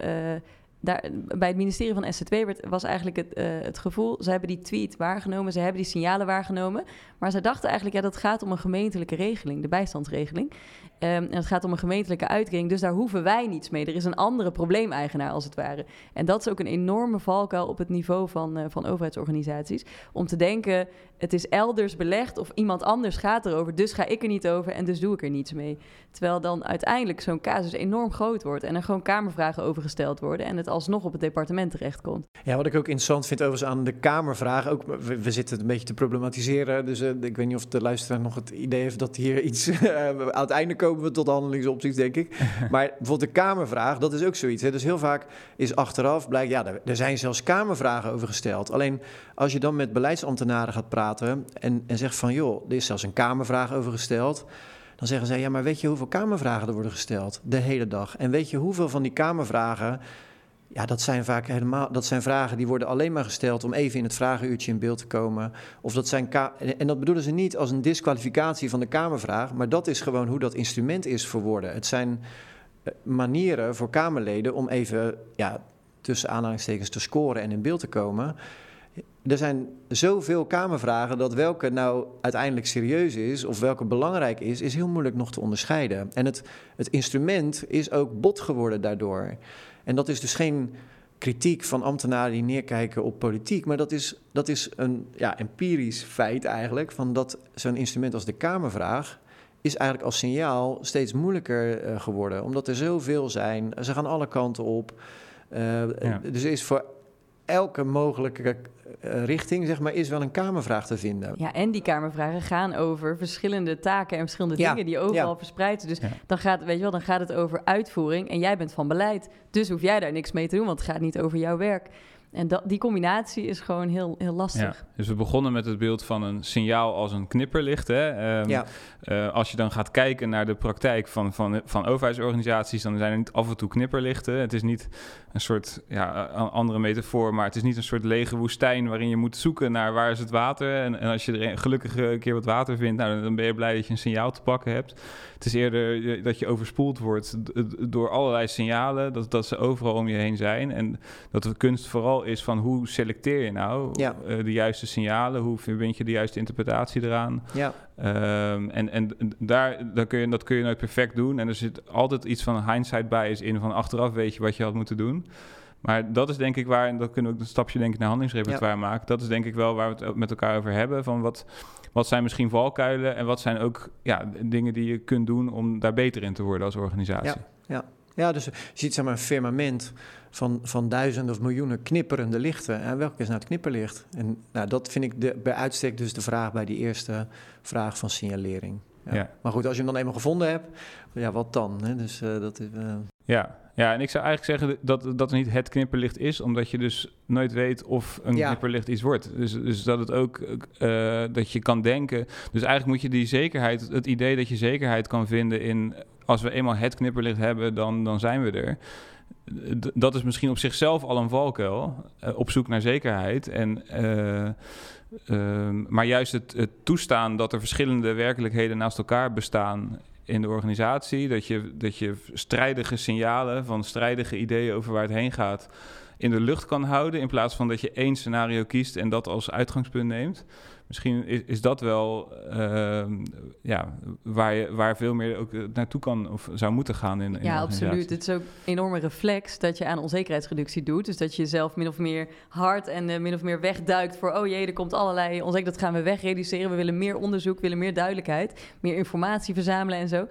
bij het ministerie van SZW was eigenlijk het, uh, het gevoel... ze hebben die tweet waargenomen, ze hebben die signalen waargenomen... maar ze dachten eigenlijk, ja, dat gaat om een gemeentelijke regeling, de bijstandsregeling. Um, en het gaat om een gemeentelijke uitkering, dus daar hoeven wij niets mee. Er is een andere probleemeigenaar, als het ware. En dat is ook een enorme valkuil op het niveau van, uh, van overheidsorganisaties. Om te denken, het is elders belegd of iemand anders gaat erover... dus ga ik er niet over en dus doe ik er niets mee. Terwijl dan uiteindelijk zo'n casus enorm groot wordt... en er gewoon kamervragen over gesteld worden... en het alsnog op het departement terechtkomt. Ja, wat ik ook interessant vind overigens aan de kamervragen... ook we, zitten het een beetje te problematiseren... dus uh, ik weet niet of de luisteraar nog het idee heeft... dat hier iets... *laughs* aan het einde komen we tot handelingsopties, denk ik. *laughs* maar bijvoorbeeld de kamervraag, dat is ook zoiets. Hè? Dus heel vaak is achteraf blijkt... ja, er zijn zelfs kamervragen over gesteld. Alleen als je dan met beleidsambtenaren gaat praten... en, en zegt van, joh, er is zelfs een kamervraag over gesteld... Dan zeggen zij, ja, maar weet je hoeveel kamervragen er worden gesteld de hele dag? En weet je hoeveel van die kamervragen, ja, dat zijn vaak helemaal, dat zijn vragen die worden alleen maar gesteld om even in het vragenuurtje in beeld te komen. Of dat zijn, en dat bedoelen ze niet als een disqualificatie van de kamervraag, maar dat is gewoon hoe dat instrument is voor woorden. Het zijn eh, manieren voor Kamerleden om even, ja, tussen aanhalingstekens te scoren en in beeld te komen er zijn zoveel Kamervragen dat welke nou uiteindelijk serieus is of welke belangrijk is, is heel moeilijk nog te onderscheiden. En het, het instrument is ook bot geworden daardoor. En dat is dus geen kritiek van ambtenaren die neerkijken op politiek, maar dat is, dat is een ja, empirisch feit eigenlijk, van dat zo'n instrument als de Kamervraag is eigenlijk als signaal steeds moeilijker uh, geworden, omdat er zoveel zijn, ze gaan alle kanten op. Uh, ja. Dus is voor elke mogelijke richting, zeg maar, is wel een kamervraag te vinden. Ja, en die kamervragen gaan over verschillende taken en verschillende dingen die overal ja. verspreid zijn. Dus dan gaat, weet je wel, dan gaat het over uitvoering en jij bent van beleid. Dus hoef jij daar niks mee te doen, want het gaat niet over jouw werk. En dat, die combinatie is gewoon heel, heel lastig. Ja, dus we begonnen met het beeld van een signaal als een knipperlicht. Hè? Um, ja. uh, als je dan gaat kijken naar de praktijk van, van, van overheidsorganisaties, dan zijn er niet af en toe knipperlichten. Het is niet een soort ja, andere metafoor, maar het is niet een soort lege woestijn waarin je moet zoeken naar waar is het water. En, en als je er gelukkig een keer wat water vindt, nou, dan ben je blij dat je een signaal te pakken hebt. Het is eerder dat je overspoeld wordt door allerlei signalen, dat, dat ze overal om je heen zijn. En dat de kunst vooral is van hoe selecteer je nou ja. uh, de juiste signalen, hoe verbind je de juiste interpretatie eraan. Ja. Um, en en daar, daar kun je, dat kun je nooit perfect doen. En er zit altijd iets van hindsight bias in, van achteraf weet je wat je had moeten doen. Maar dat is denk ik waar, en dat kunnen we ook een stapje denk ik naar handelingsrepertoire ja. maken. Dat is denk ik wel waar we het met elkaar over hebben. Van wat, wat zijn misschien valkuilen en wat zijn ook ja, dingen die je kunt doen om daar beter in te worden als organisatie. Ja, ja. Ja dus je ziet zeg maar een firmament van, van duizenden of miljoenen knipperende lichten. En welke is nou het knipperlicht? En nou, dat vind ik de, bij uitstek dus de vraag bij die eerste vraag van signalering. Ja. Maar goed, als je hem dan eenmaal gevonden hebt, ja, wat dan? Hè? Dus uh, dat is. Uh... Ja, ja, en ik zou eigenlijk zeggen dat dat niet het knipperlicht is, omdat je dus nooit weet of een ja. knipperlicht iets wordt. Dus, dus dat het ook uh, dat je kan denken. Dus eigenlijk moet je die zekerheid, het idee dat je zekerheid kan vinden in als we eenmaal het knipperlicht hebben, dan, dan zijn we er. dat is misschien op zichzelf al een valkuil, uh, op zoek naar zekerheid. En, uh, uh, maar juist het, het, toestaan dat er verschillende werkelijkheden naast elkaar bestaan in de organisatie. Dat je, dat je strijdige signalen van strijdige ideeën over waar het heen gaat in de lucht kan houden. In plaats van dat je één scenario kiest en dat als uitgangspunt neemt. Misschien is, is dat wel uh, ja, waar, je, waar veel meer ook naartoe kan of zou moeten gaan. In, in ja, absoluut. Het is ook een enorme reflex dat je aan onzekerheidsreductie doet. Dus dat je jezelf min of meer hard en uh, min of meer wegduikt voor... oh jee, er komt allerlei onzekerheid, dat gaan we wegreduceren. We willen meer onderzoek, willen meer duidelijkheid, meer informatie verzamelen en zo.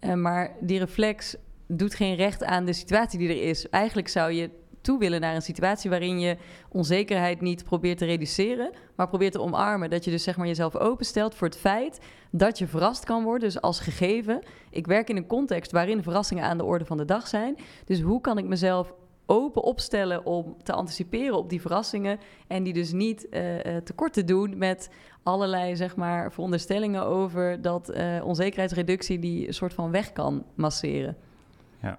Uh, maar die reflex doet geen recht aan de situatie die er is. Eigenlijk zou je toe willen naar een situatie waarin je onzekerheid niet probeert te reduceren, maar probeert te omarmen. Dat je dus zeg maar jezelf openstelt voor het feit dat je verrast kan worden. Dus als gegeven, ik werk in een context waarin verrassingen aan de orde van de dag zijn. Dus hoe kan ik mezelf open opstellen om te anticiperen op die verrassingen en die dus niet uh, tekort te doen met allerlei zeg maar veronderstellingen over dat uh, onzekerheidsreductie die een soort van weg kan masseren. Ja,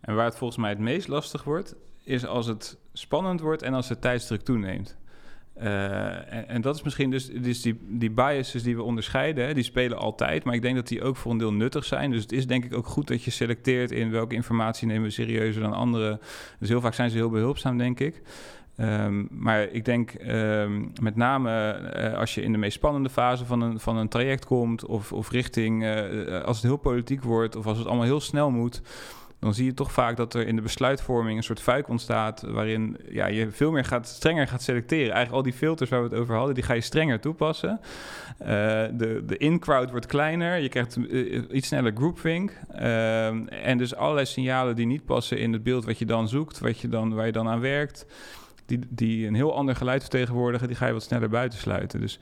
en waar het volgens mij het meest lastig wordt, is als het spannend wordt en als de tijdsdruk toeneemt. Uh, en, dat is misschien dus, dus die, die biases die we onderscheiden, hè, die spelen altijd. Maar ik denk dat die ook voor een deel nuttig zijn. Dus het is denk ik ook goed dat je selecteert in welke informatie nemen we serieuzer dan andere. Dus heel vaak zijn ze heel behulpzaam, denk ik. Um, maar ik denk um, met name uh, als je in de meest spannende fase van een, van een traject komt, of, of richting uh, als het heel politiek wordt, of als het allemaal heel snel moet dan zie je toch vaak dat er in de besluitvorming een soort fuik ontstaat. waarin ja, je veel meer gaat, strenger gaat selecteren. Eigenlijk al die filters waar we het over hadden, die ga je strenger toepassen. Uh, de, de in-crowd wordt kleiner. Je krijgt uh, iets sneller groupthink. Uh, en dus allerlei signalen die niet passen in het beeld wat je dan zoekt, wat je dan, waar je dan aan werkt. Die, die een heel ander geluid vertegenwoordigen, die ga je wat sneller buitensluiten. Dus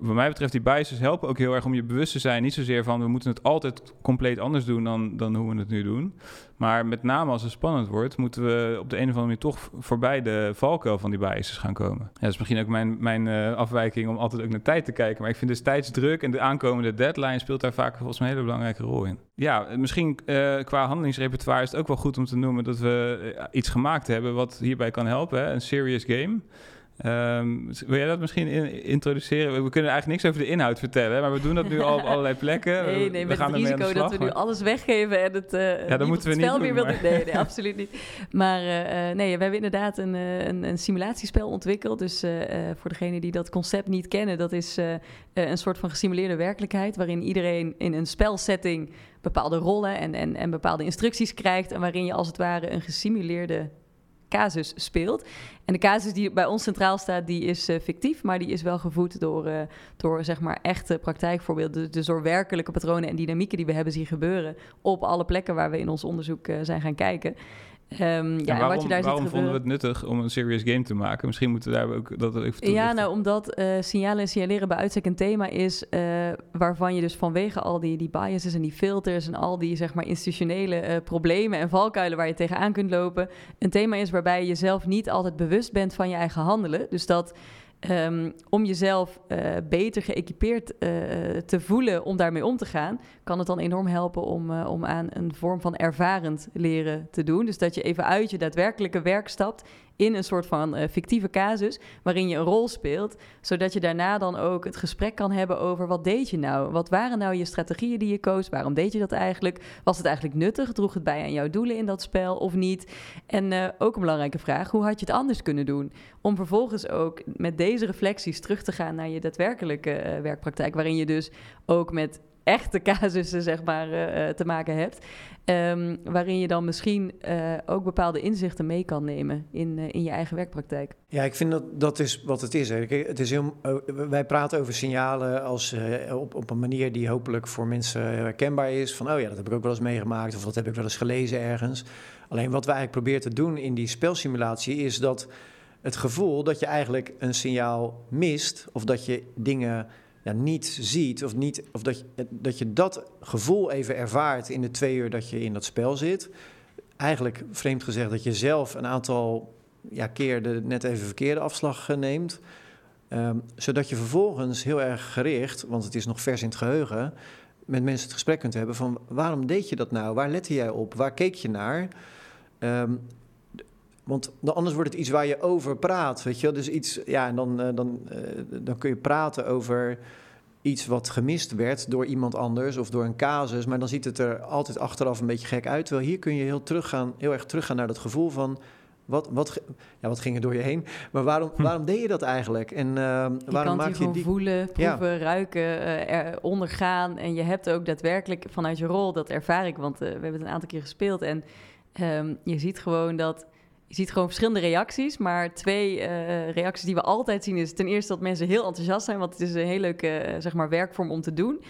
wat mij betreft, die biases helpen ook heel erg om je bewust te zijn. Niet zozeer van we moeten het altijd compleet anders doen dan, dan hoe we het nu doen. Maar met name als het spannend wordt, moeten we op de een of andere manier toch voorbij de valkuil van die biases gaan komen. Ja, dat is misschien ook mijn, mijn uh, afwijking om altijd ook naar tijd te kijken. Maar ik vind dus tijdsdruk en de aankomende deadline speelt daar vaak volgens mij een hele belangrijke rol in. Ja, misschien uh, qua handelingsrepertoire is het ook wel goed om te noemen dat we uh, iets gemaakt hebben wat hierbij kan helpen. Een serious game. Um, wil jij dat misschien in, introduceren? We kunnen eigenlijk niks over de inhoud vertellen, maar we doen dat nu al op allerlei plekken. Nee, nee, we met gaan het risico dat we nu alles weggeven en het, uh, ja, dat moeten we niet doen, meer maar... Nee, nee, absoluut niet. Maar uh, nee, we hebben inderdaad een, een, een simulatiespel ontwikkeld. Dus uh, voor degenen die dat concept niet kennen, dat is een soort van gesimuleerde werkelijkheid... waarin iedereen in een spelsetting bepaalde rollen en, en, en bepaalde instructies krijgt... en waarin je als het ware een gesimuleerde casus speelt. En de casus die bij ons centraal staat, die is uh, fictief, maar die is wel gevoed door, uh, door zeg maar echte praktijkvoorbeelden. Dus door werkelijke patronen en dynamieken die we hebben zien gebeuren op alle plekken waar we in ons onderzoek uh, zijn gaan kijken. Um, ja, waarom, wat je daar waarom vonden we het nuttig om een serious game te maken? Misschien moeten we daar ook dat even toelichten. Ja, nou, omdat uh, signalen en signaleren bij uitstek een thema is... Uh, waarvan je dus vanwege al die, die biases en die filters... en al die zeg maar institutionele uh, problemen en valkuilen waar je tegenaan kunt lopen... een thema is waarbij je jezelf niet altijd bewust bent van je eigen handelen. Dus dat Um, om jezelf uh, beter geëquipeerd uh, te voelen om daarmee om te gaan, kan het dan enorm helpen om, uh, om aan een vorm van ervarend leren te doen. Dus dat je even uit je daadwerkelijke werk stapt in een soort van uh, fictieve casus waarin je een rol speelt, zodat je daarna dan ook het gesprek kan hebben over wat deed je nou? Wat waren nou je strategieën die je koos? Waarom deed je dat eigenlijk? Was het eigenlijk nuttig? Droeg het bij aan jouw doelen in dat spel of niet? En uh, ook een belangrijke vraag, hoe had je het anders kunnen doen? Om vervolgens ook met deze reflecties terug te gaan naar je daadwerkelijke uh, werkpraktijk, waarin je dus ook met echte casussen zeg maar, uh, te maken hebt. Um, waarin je dan misschien uh, ook bepaalde inzichten mee kan nemen in, in je eigen werkpraktijk. Ja, ik vind dat dat is wat het is. Het is heel, wij praten over signalen als, op, op een manier die hopelijk voor mensen herkenbaar is. Van, oh ja, dat heb ik ook wel eens meegemaakt of dat heb ik wel eens gelezen ergens. Alleen wat wij eigenlijk proberen te doen in die spelsimulatie is dat het gevoel dat je eigenlijk een signaal mist of dat je dingen ja, niet ziet, of, niet, of dat, dat je dat gevoel even ervaart in de twee uur dat je in dat spel zit. Eigenlijk, vreemd gezegd, dat je zelf een aantal ja, keer de net even verkeerde afslag neemt. Um, zodat je vervolgens heel erg gericht, want het is nog vers in het geheugen, met mensen het gesprek kunt hebben van waarom deed je dat nou? Waar lette jij op? Waar keek je naar? Um, want anders wordt het iets waar je over praat, weet je wel? Dus iets, ja, en dan, uh, dan, uh, dan kun je praten over iets wat gemist werd door iemand anders of door een casus, maar dan ziet het er altijd achteraf een beetje gek uit. Terwijl hier kun je heel, teruggaan, heel erg teruggaan naar dat gevoel van, wat, wat, ja, wat ging er door je heen? Maar waarom, hm. waarom deed je dat eigenlijk? En uh, waarom maak je die... voelen, proeven, ja. ruiken, uh, ondergaan. En je hebt ook daadwerkelijk vanuit je rol, dat ervaar ik, want uh, we hebben het een aantal keer gespeeld. En um, je ziet gewoon dat je ziet gewoon verschillende reacties. Maar twee uh, reacties die we altijd zien is ten eerste dat mensen heel enthousiast zijn. Want het is een heel leuke uh, zeg maar werkvorm om te doen.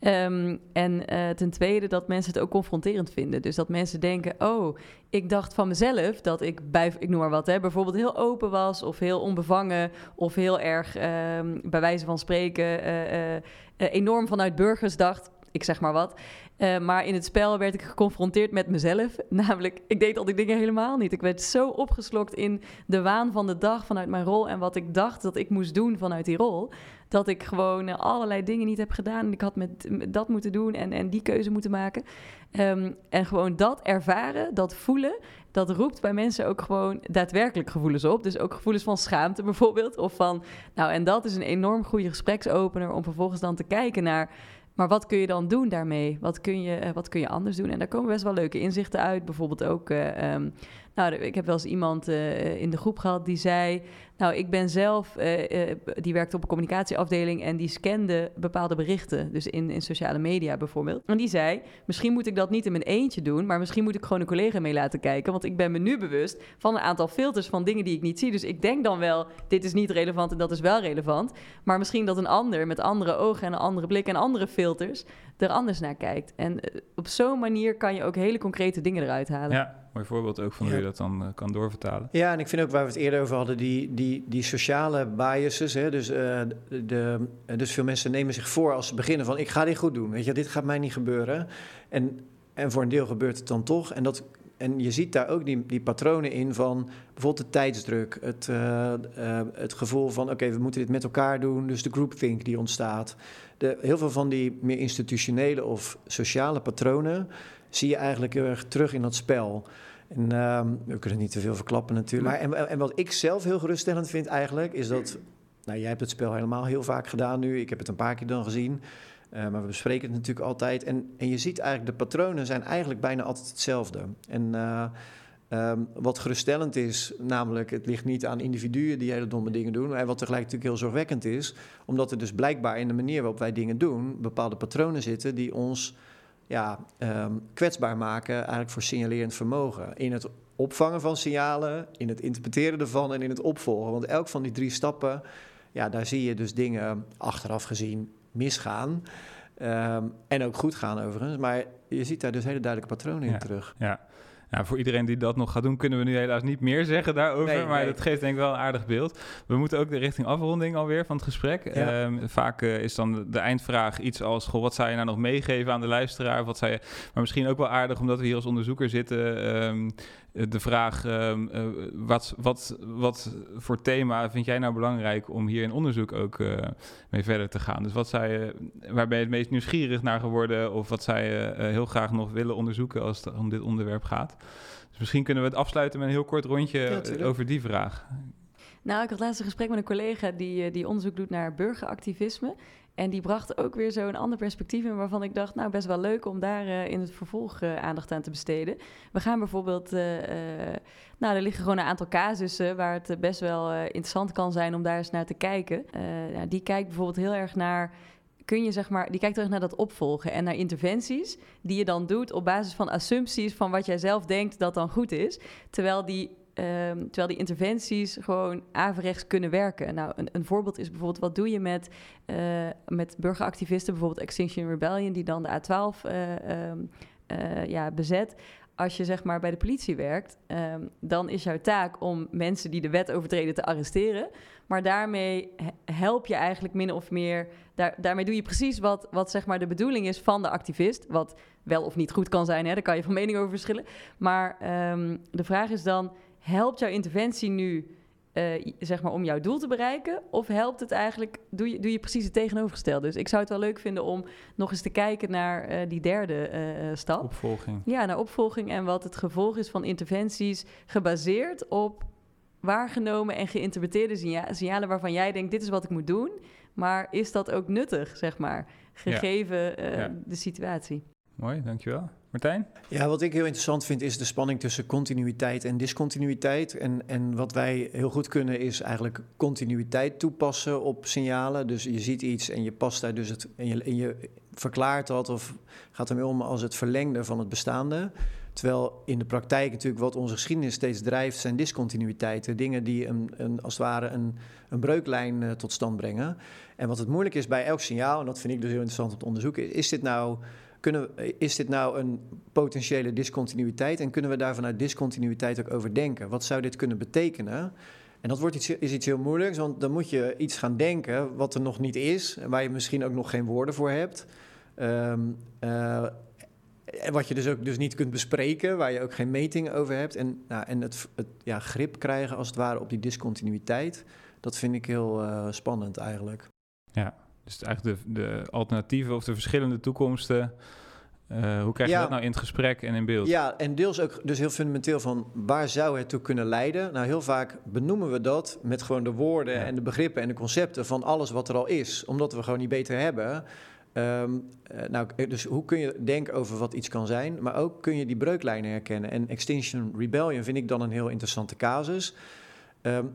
Um, en uh, ten tweede dat mensen het ook confronterend vinden. Dus dat mensen denken: Oh, ik dacht van mezelf dat ik bij, ik noem maar wat, hè, bijvoorbeeld heel open was, of heel onbevangen, of heel erg um, bij wijze van spreken enorm vanuit burgers dacht ik zeg maar wat. Uh, maar in het spel werd ik geconfronteerd met mezelf. *laughs* Namelijk, ik deed al die dingen helemaal niet. Ik werd zo opgeslokt in de waan van de dag vanuit mijn rol en wat ik dacht dat ik moest doen vanuit die rol. Dat ik gewoon uh, allerlei dingen niet heb gedaan. Ik had met, dat moeten doen en, en die keuze moeten maken. Um, en gewoon dat ervaren, dat voelen, dat roept bij mensen ook gewoon daadwerkelijk gevoelens op. Dus ook gevoelens van schaamte *laughs* bijvoorbeeld. Of van, nou, en dat is een enorm goede gespreksopener om vervolgens dan te kijken naar maar wat kun je dan doen daarmee? Wat kun je, uh, wat kun je anders doen? En daar komen best wel leuke inzichten uit. Bijvoorbeeld ook, uh, um, nou, ik heb wel eens iemand uh, in de groep gehad die zei... Nou, ik ben zelf, uh, uh, die werkte op een communicatieafdeling en die scande bepaalde berichten. Dus in, in sociale media bijvoorbeeld. En die zei, misschien moet ik dat niet in mijn eentje doen, maar misschien moet ik gewoon een collega mee laten kijken. Want ik ben me nu bewust van een aantal filters van dingen die ik niet zie. Dus ik denk dan wel, dit is niet relevant en dat is wel relevant. Maar misschien dat een ander met andere ogen en een andere blik en andere filters er anders naar kijkt. En op zo'n manier kan je ook hele concrete dingen eruit halen. Ja mooi voorbeeld ook van hoe je dat dan uh, kan doorvertalen. Ja, en ik vind ook waar we het eerder over hadden, die, die, die sociale biases. Hè, dus, uh, de, dus veel mensen nemen zich voor als ze beginnen van ik ga dit goed doen. Weet je, dit gaat mij niet gebeuren. En, en voor een deel gebeurt het dan toch. En, dat, en je ziet daar ook die, die patronen in van bijvoorbeeld de tijdsdruk. Het, uh, het gevoel van oké, we moeten dit met elkaar doen. Dus de groupthink die ontstaat. De, heel veel van die meer institutionele of sociale patronen zie je eigenlijk heel erg terug in dat spel. En uh, we kunnen niet te veel verklappen natuurlijk. Maar en, en, wat ik zelf heel geruststellend vind eigenlijk, is dat... Nou, jij hebt het spel helemaal heel vaak gedaan nu. Ik heb het een paar keer dan gezien. Uh, maar we bespreken het natuurlijk altijd. En, en je ziet eigenlijk, de patronen zijn eigenlijk bijna altijd hetzelfde. En uh, um, wat geruststellend is, namelijk het ligt niet aan individuen die hele domme dingen doen. Maar wat tegelijk natuurlijk heel zorgwekkend is, omdat er dus blijkbaar in de manier waarop wij dingen doen, bepaalde patronen zitten die ons ja, um, kwetsbaar maken eigenlijk voor signalerend vermogen. In het opvangen van signalen, in het interpreteren ervan en in het opvolgen. Want elk van die drie stappen, ja, daar zie je dus dingen achteraf gezien misgaan. Um, en ook goed gaan overigens. Maar je ziet daar dus hele duidelijke patronen ja, in terug. Ja. Ja, voor iedereen die dat nog gaat doen, kunnen we nu helaas niet meer zeggen daarover. Nee, maar nee. dat geeft denk ik wel een aardig beeld. We moeten ook de richting afronding alweer van het gesprek. Ja. Um, vaak uh, is dan de eindvraag iets als: goh, wat zou je nou nog meegeven aan de luisteraar? Wat zou je, maar misschien ook wel aardig, omdat we hier als onderzoeker zitten. Um, de vraag: um, uh, wat, wat, wat voor thema vind jij nou belangrijk om hier in onderzoek ook uh, mee verder te gaan? Dus wat zou je, waar ben je het meest nieuwsgierig naar geworden? Of wat zou je uh, heel graag nog willen onderzoeken als het om dit onderwerp gaat? Dus misschien kunnen we het afsluiten met een heel kort rondje ja, over die vraag. Nou, ik had laatst een gesprek met een collega die, die onderzoek doet naar burgeractivisme. En die bracht ook weer zo een ander perspectief in waarvan ik dacht, nou best wel leuk om daar uh, in het vervolg uh, aandacht aan te besteden. We gaan bijvoorbeeld, uh, nou er liggen gewoon een aantal casussen waar het best wel interessant kan zijn om daar eens naar te kijken. Die kijkt bijvoorbeeld heel erg naar kun je zeg maar, die kijkt terug naar dat opvolgen en naar interventies die je dan doet op basis van assumpties van wat jij zelf denkt dat dan goed is. Terwijl die Um, terwijl die interventies gewoon averechts kunnen werken. Nou, een, een, voorbeeld is bijvoorbeeld, wat doe je met, uh, met burgeractivisten, bijvoorbeeld Extinction Rebellion, die dan de A12 uh, um, uh, ja, bezet. Als je zeg maar bij de politie werkt, um, dan is jouw taak om mensen die de wet overtreden te arresteren. Maar daarmee help je eigenlijk min of meer. Daar, daarmee doe je precies wat, wat zeg maar de bedoeling is van de activist. Wat wel of niet goed kan zijn, hè, daar kan je van mening over verschillen. Maar de vraag is dan helpt jouw interventie nu uh, zeg maar om jouw doel te bereiken? Of helpt het eigenlijk, doe je, doe je precies het tegenovergestelde? Dus ik zou het wel leuk vinden om nog eens te kijken naar uh, die derde uh, stap. Opvolging. Ja, naar opvolging en wat het gevolg is van interventies gebaseerd op waargenomen en geïnterpreteerde signa signalen waarvan jij denkt, dit is wat ik moet doen. Maar is dat ook nuttig, zeg maar, gegeven ja. Ja. de situatie? Mooi, dankjewel. Martijn? Ja, wat ik heel interessant vind is de spanning tussen continuïteit en discontinuïteit. En, en wat wij heel goed kunnen is eigenlijk continuïteit toepassen op signalen. Dus je ziet iets en je past daar dus het en je, en je verklaart dat of gaat ermee om als het verlengde van het bestaande. Terwijl in de praktijk natuurlijk wat onze geschiedenis steeds drijft, zijn discontinuïteiten. Dingen die een, een, als het ware een, een breuklijn uh, tot stand brengen. En wat het moeilijk is bij elk signaal, en dat vind ik dus heel interessant om te onderzoeken, is dit nou kunnen, is dit nou een potentiële discontinuïteit en kunnen we daar vanuit discontinuïteit ook over denken? Wat zou dit kunnen betekenen? En dat wordt iets, is iets heel moeilijks, want dan moet je iets gaan denken wat er nog niet is, en waar je misschien ook nog geen woorden voor hebt. Um, uh, wat je dus ook dus niet kunt bespreken, waar je ook geen meting over hebt. En, nou, en het, het ja, grip krijgen als het ware op die discontinuïteit, dat vind ik heel uh, spannend eigenlijk. Ja, dus eigenlijk de, de alternatieven of de verschillende toekomsten Uh, hoe krijg je dat nou in het gesprek en in beeld? Ja, en deels ook dus heel fundamenteel van waar zou het toe kunnen leiden? Nou, heel vaak benoemen we dat met gewoon de woorden en de begrippen en de concepten van alles wat er al is, omdat we gewoon niet beter hebben. Um, nou, dus hoe kun je denken over wat iets kan zijn, maar ook kun je die breuklijnen herkennen. En Extinction Rebellion vind ik dan een heel interessante casus. Um,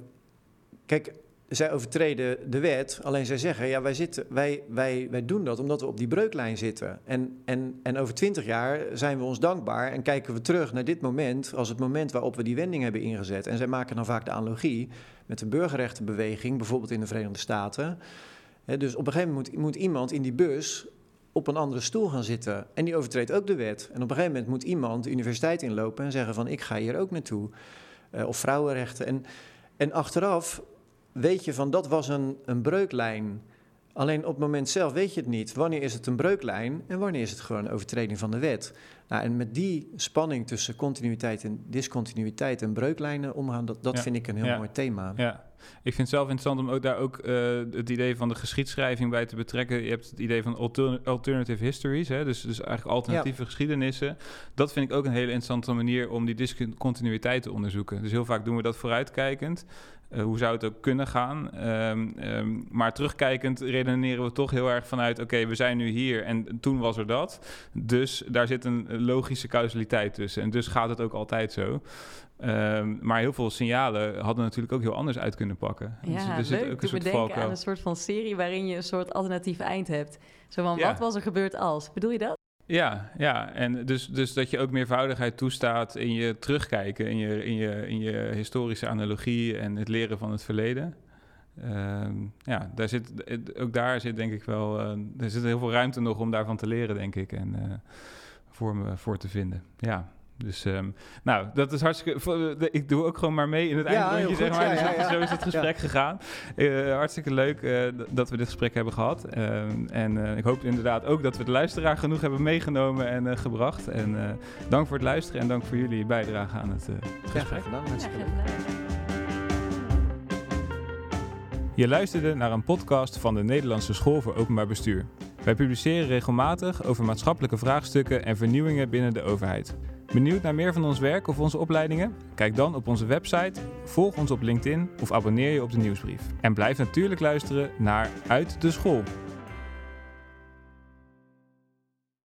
kijk, zij overtreden de wet, alleen zij zeggen, ja, wij, zitten, wij, wij, wij doen dat omdat we op die breuklijn zitten. En, en, en over twintig jaar zijn we ons dankbaar en kijken we terug naar dit moment als het moment waarop we die wending hebben ingezet. En zij maken dan vaak de analogie met de burgerrechtenbeweging, bijvoorbeeld in de Verenigde Staten. dus op een gegeven moment moet, iemand in die bus op een andere stoel gaan zitten. En die overtreedt ook de wet. En op een gegeven moment moet iemand de universiteit inlopen en zeggen van ik ga hier ook naartoe. Uh, of vrouwenrechten. En, en achteraf weet je van dat was een, een breuklijn. Alleen op het moment zelf weet je het niet. Wanneer is het een breuklijn en wanneer is het gewoon een overtreding van de wet? Nou, en met die spanning tussen continuïteit en discontinuïteit en breuklijnen omgaan, dat, dat vind ik een heel mooi thema. Ja, ik vind het zelf interessant om ook daar ook uh, het idee van de geschiedschrijving bij te betrekken. Je hebt het idee van alternative histories, hè? Dus, dus eigenlijk alternatieve geschiedenissen. Dat vind ik ook een hele interessante manier om die discontinuïteit te onderzoeken. Dus heel vaak doen we dat vooruitkijkend. Uh, hoe zou het ook kunnen gaan? Um, um, maar terugkijkend redeneren we toch heel erg vanuit: oké, we zijn nu hier en toen was er dat. Dus daar zit een logische causaliteit tussen. En dus gaat het ook altijd zo. Um, maar heel veel signalen hadden natuurlijk ook heel anders uit kunnen pakken. Ja, dus er leuk. Ook een soort denken aan een soort van serie waarin je een soort alternatief eind hebt. Zo van, wat was er gebeurd als? Bedoel je dat? Ja, ja. en dus, dus dat je ook meervoudigheid toestaat in je terugkijken, in je, in, je, in je historische analogie en het leren van het verleden. Uh, ja, daar zit, ook daar zit denk ik wel, uh, er zit heel veel ruimte nog om daarvan te leren, denk ik, en uh, voor me voor te vinden. Ja. Dus um, nou, dat is hartstikke. Ik doe ook gewoon maar mee in het ja, eindrondje, zeg maar. Ja, dus zo is het gesprek gegaan. Uh, hartstikke leuk uh, dat we dit gesprek hebben gehad. Uh, en uh, ik hoop inderdaad ook dat we de luisteraar genoeg hebben meegenomen en gebracht. En dank voor het luisteren en dank voor jullie bijdrage aan het gesprek. gedaan, Je luisterde naar een podcast van de Nederlandse School voor Openbaar Bestuur. Wij publiceren regelmatig over maatschappelijke vraagstukken en vernieuwingen binnen de overheid. Benieuwd naar meer van ons werk of onze opleidingen? Kijk dan op onze website, volg ons op LinkedIn of abonneer je op de nieuwsbrief. En blijf natuurlijk luisteren naar Uit de School.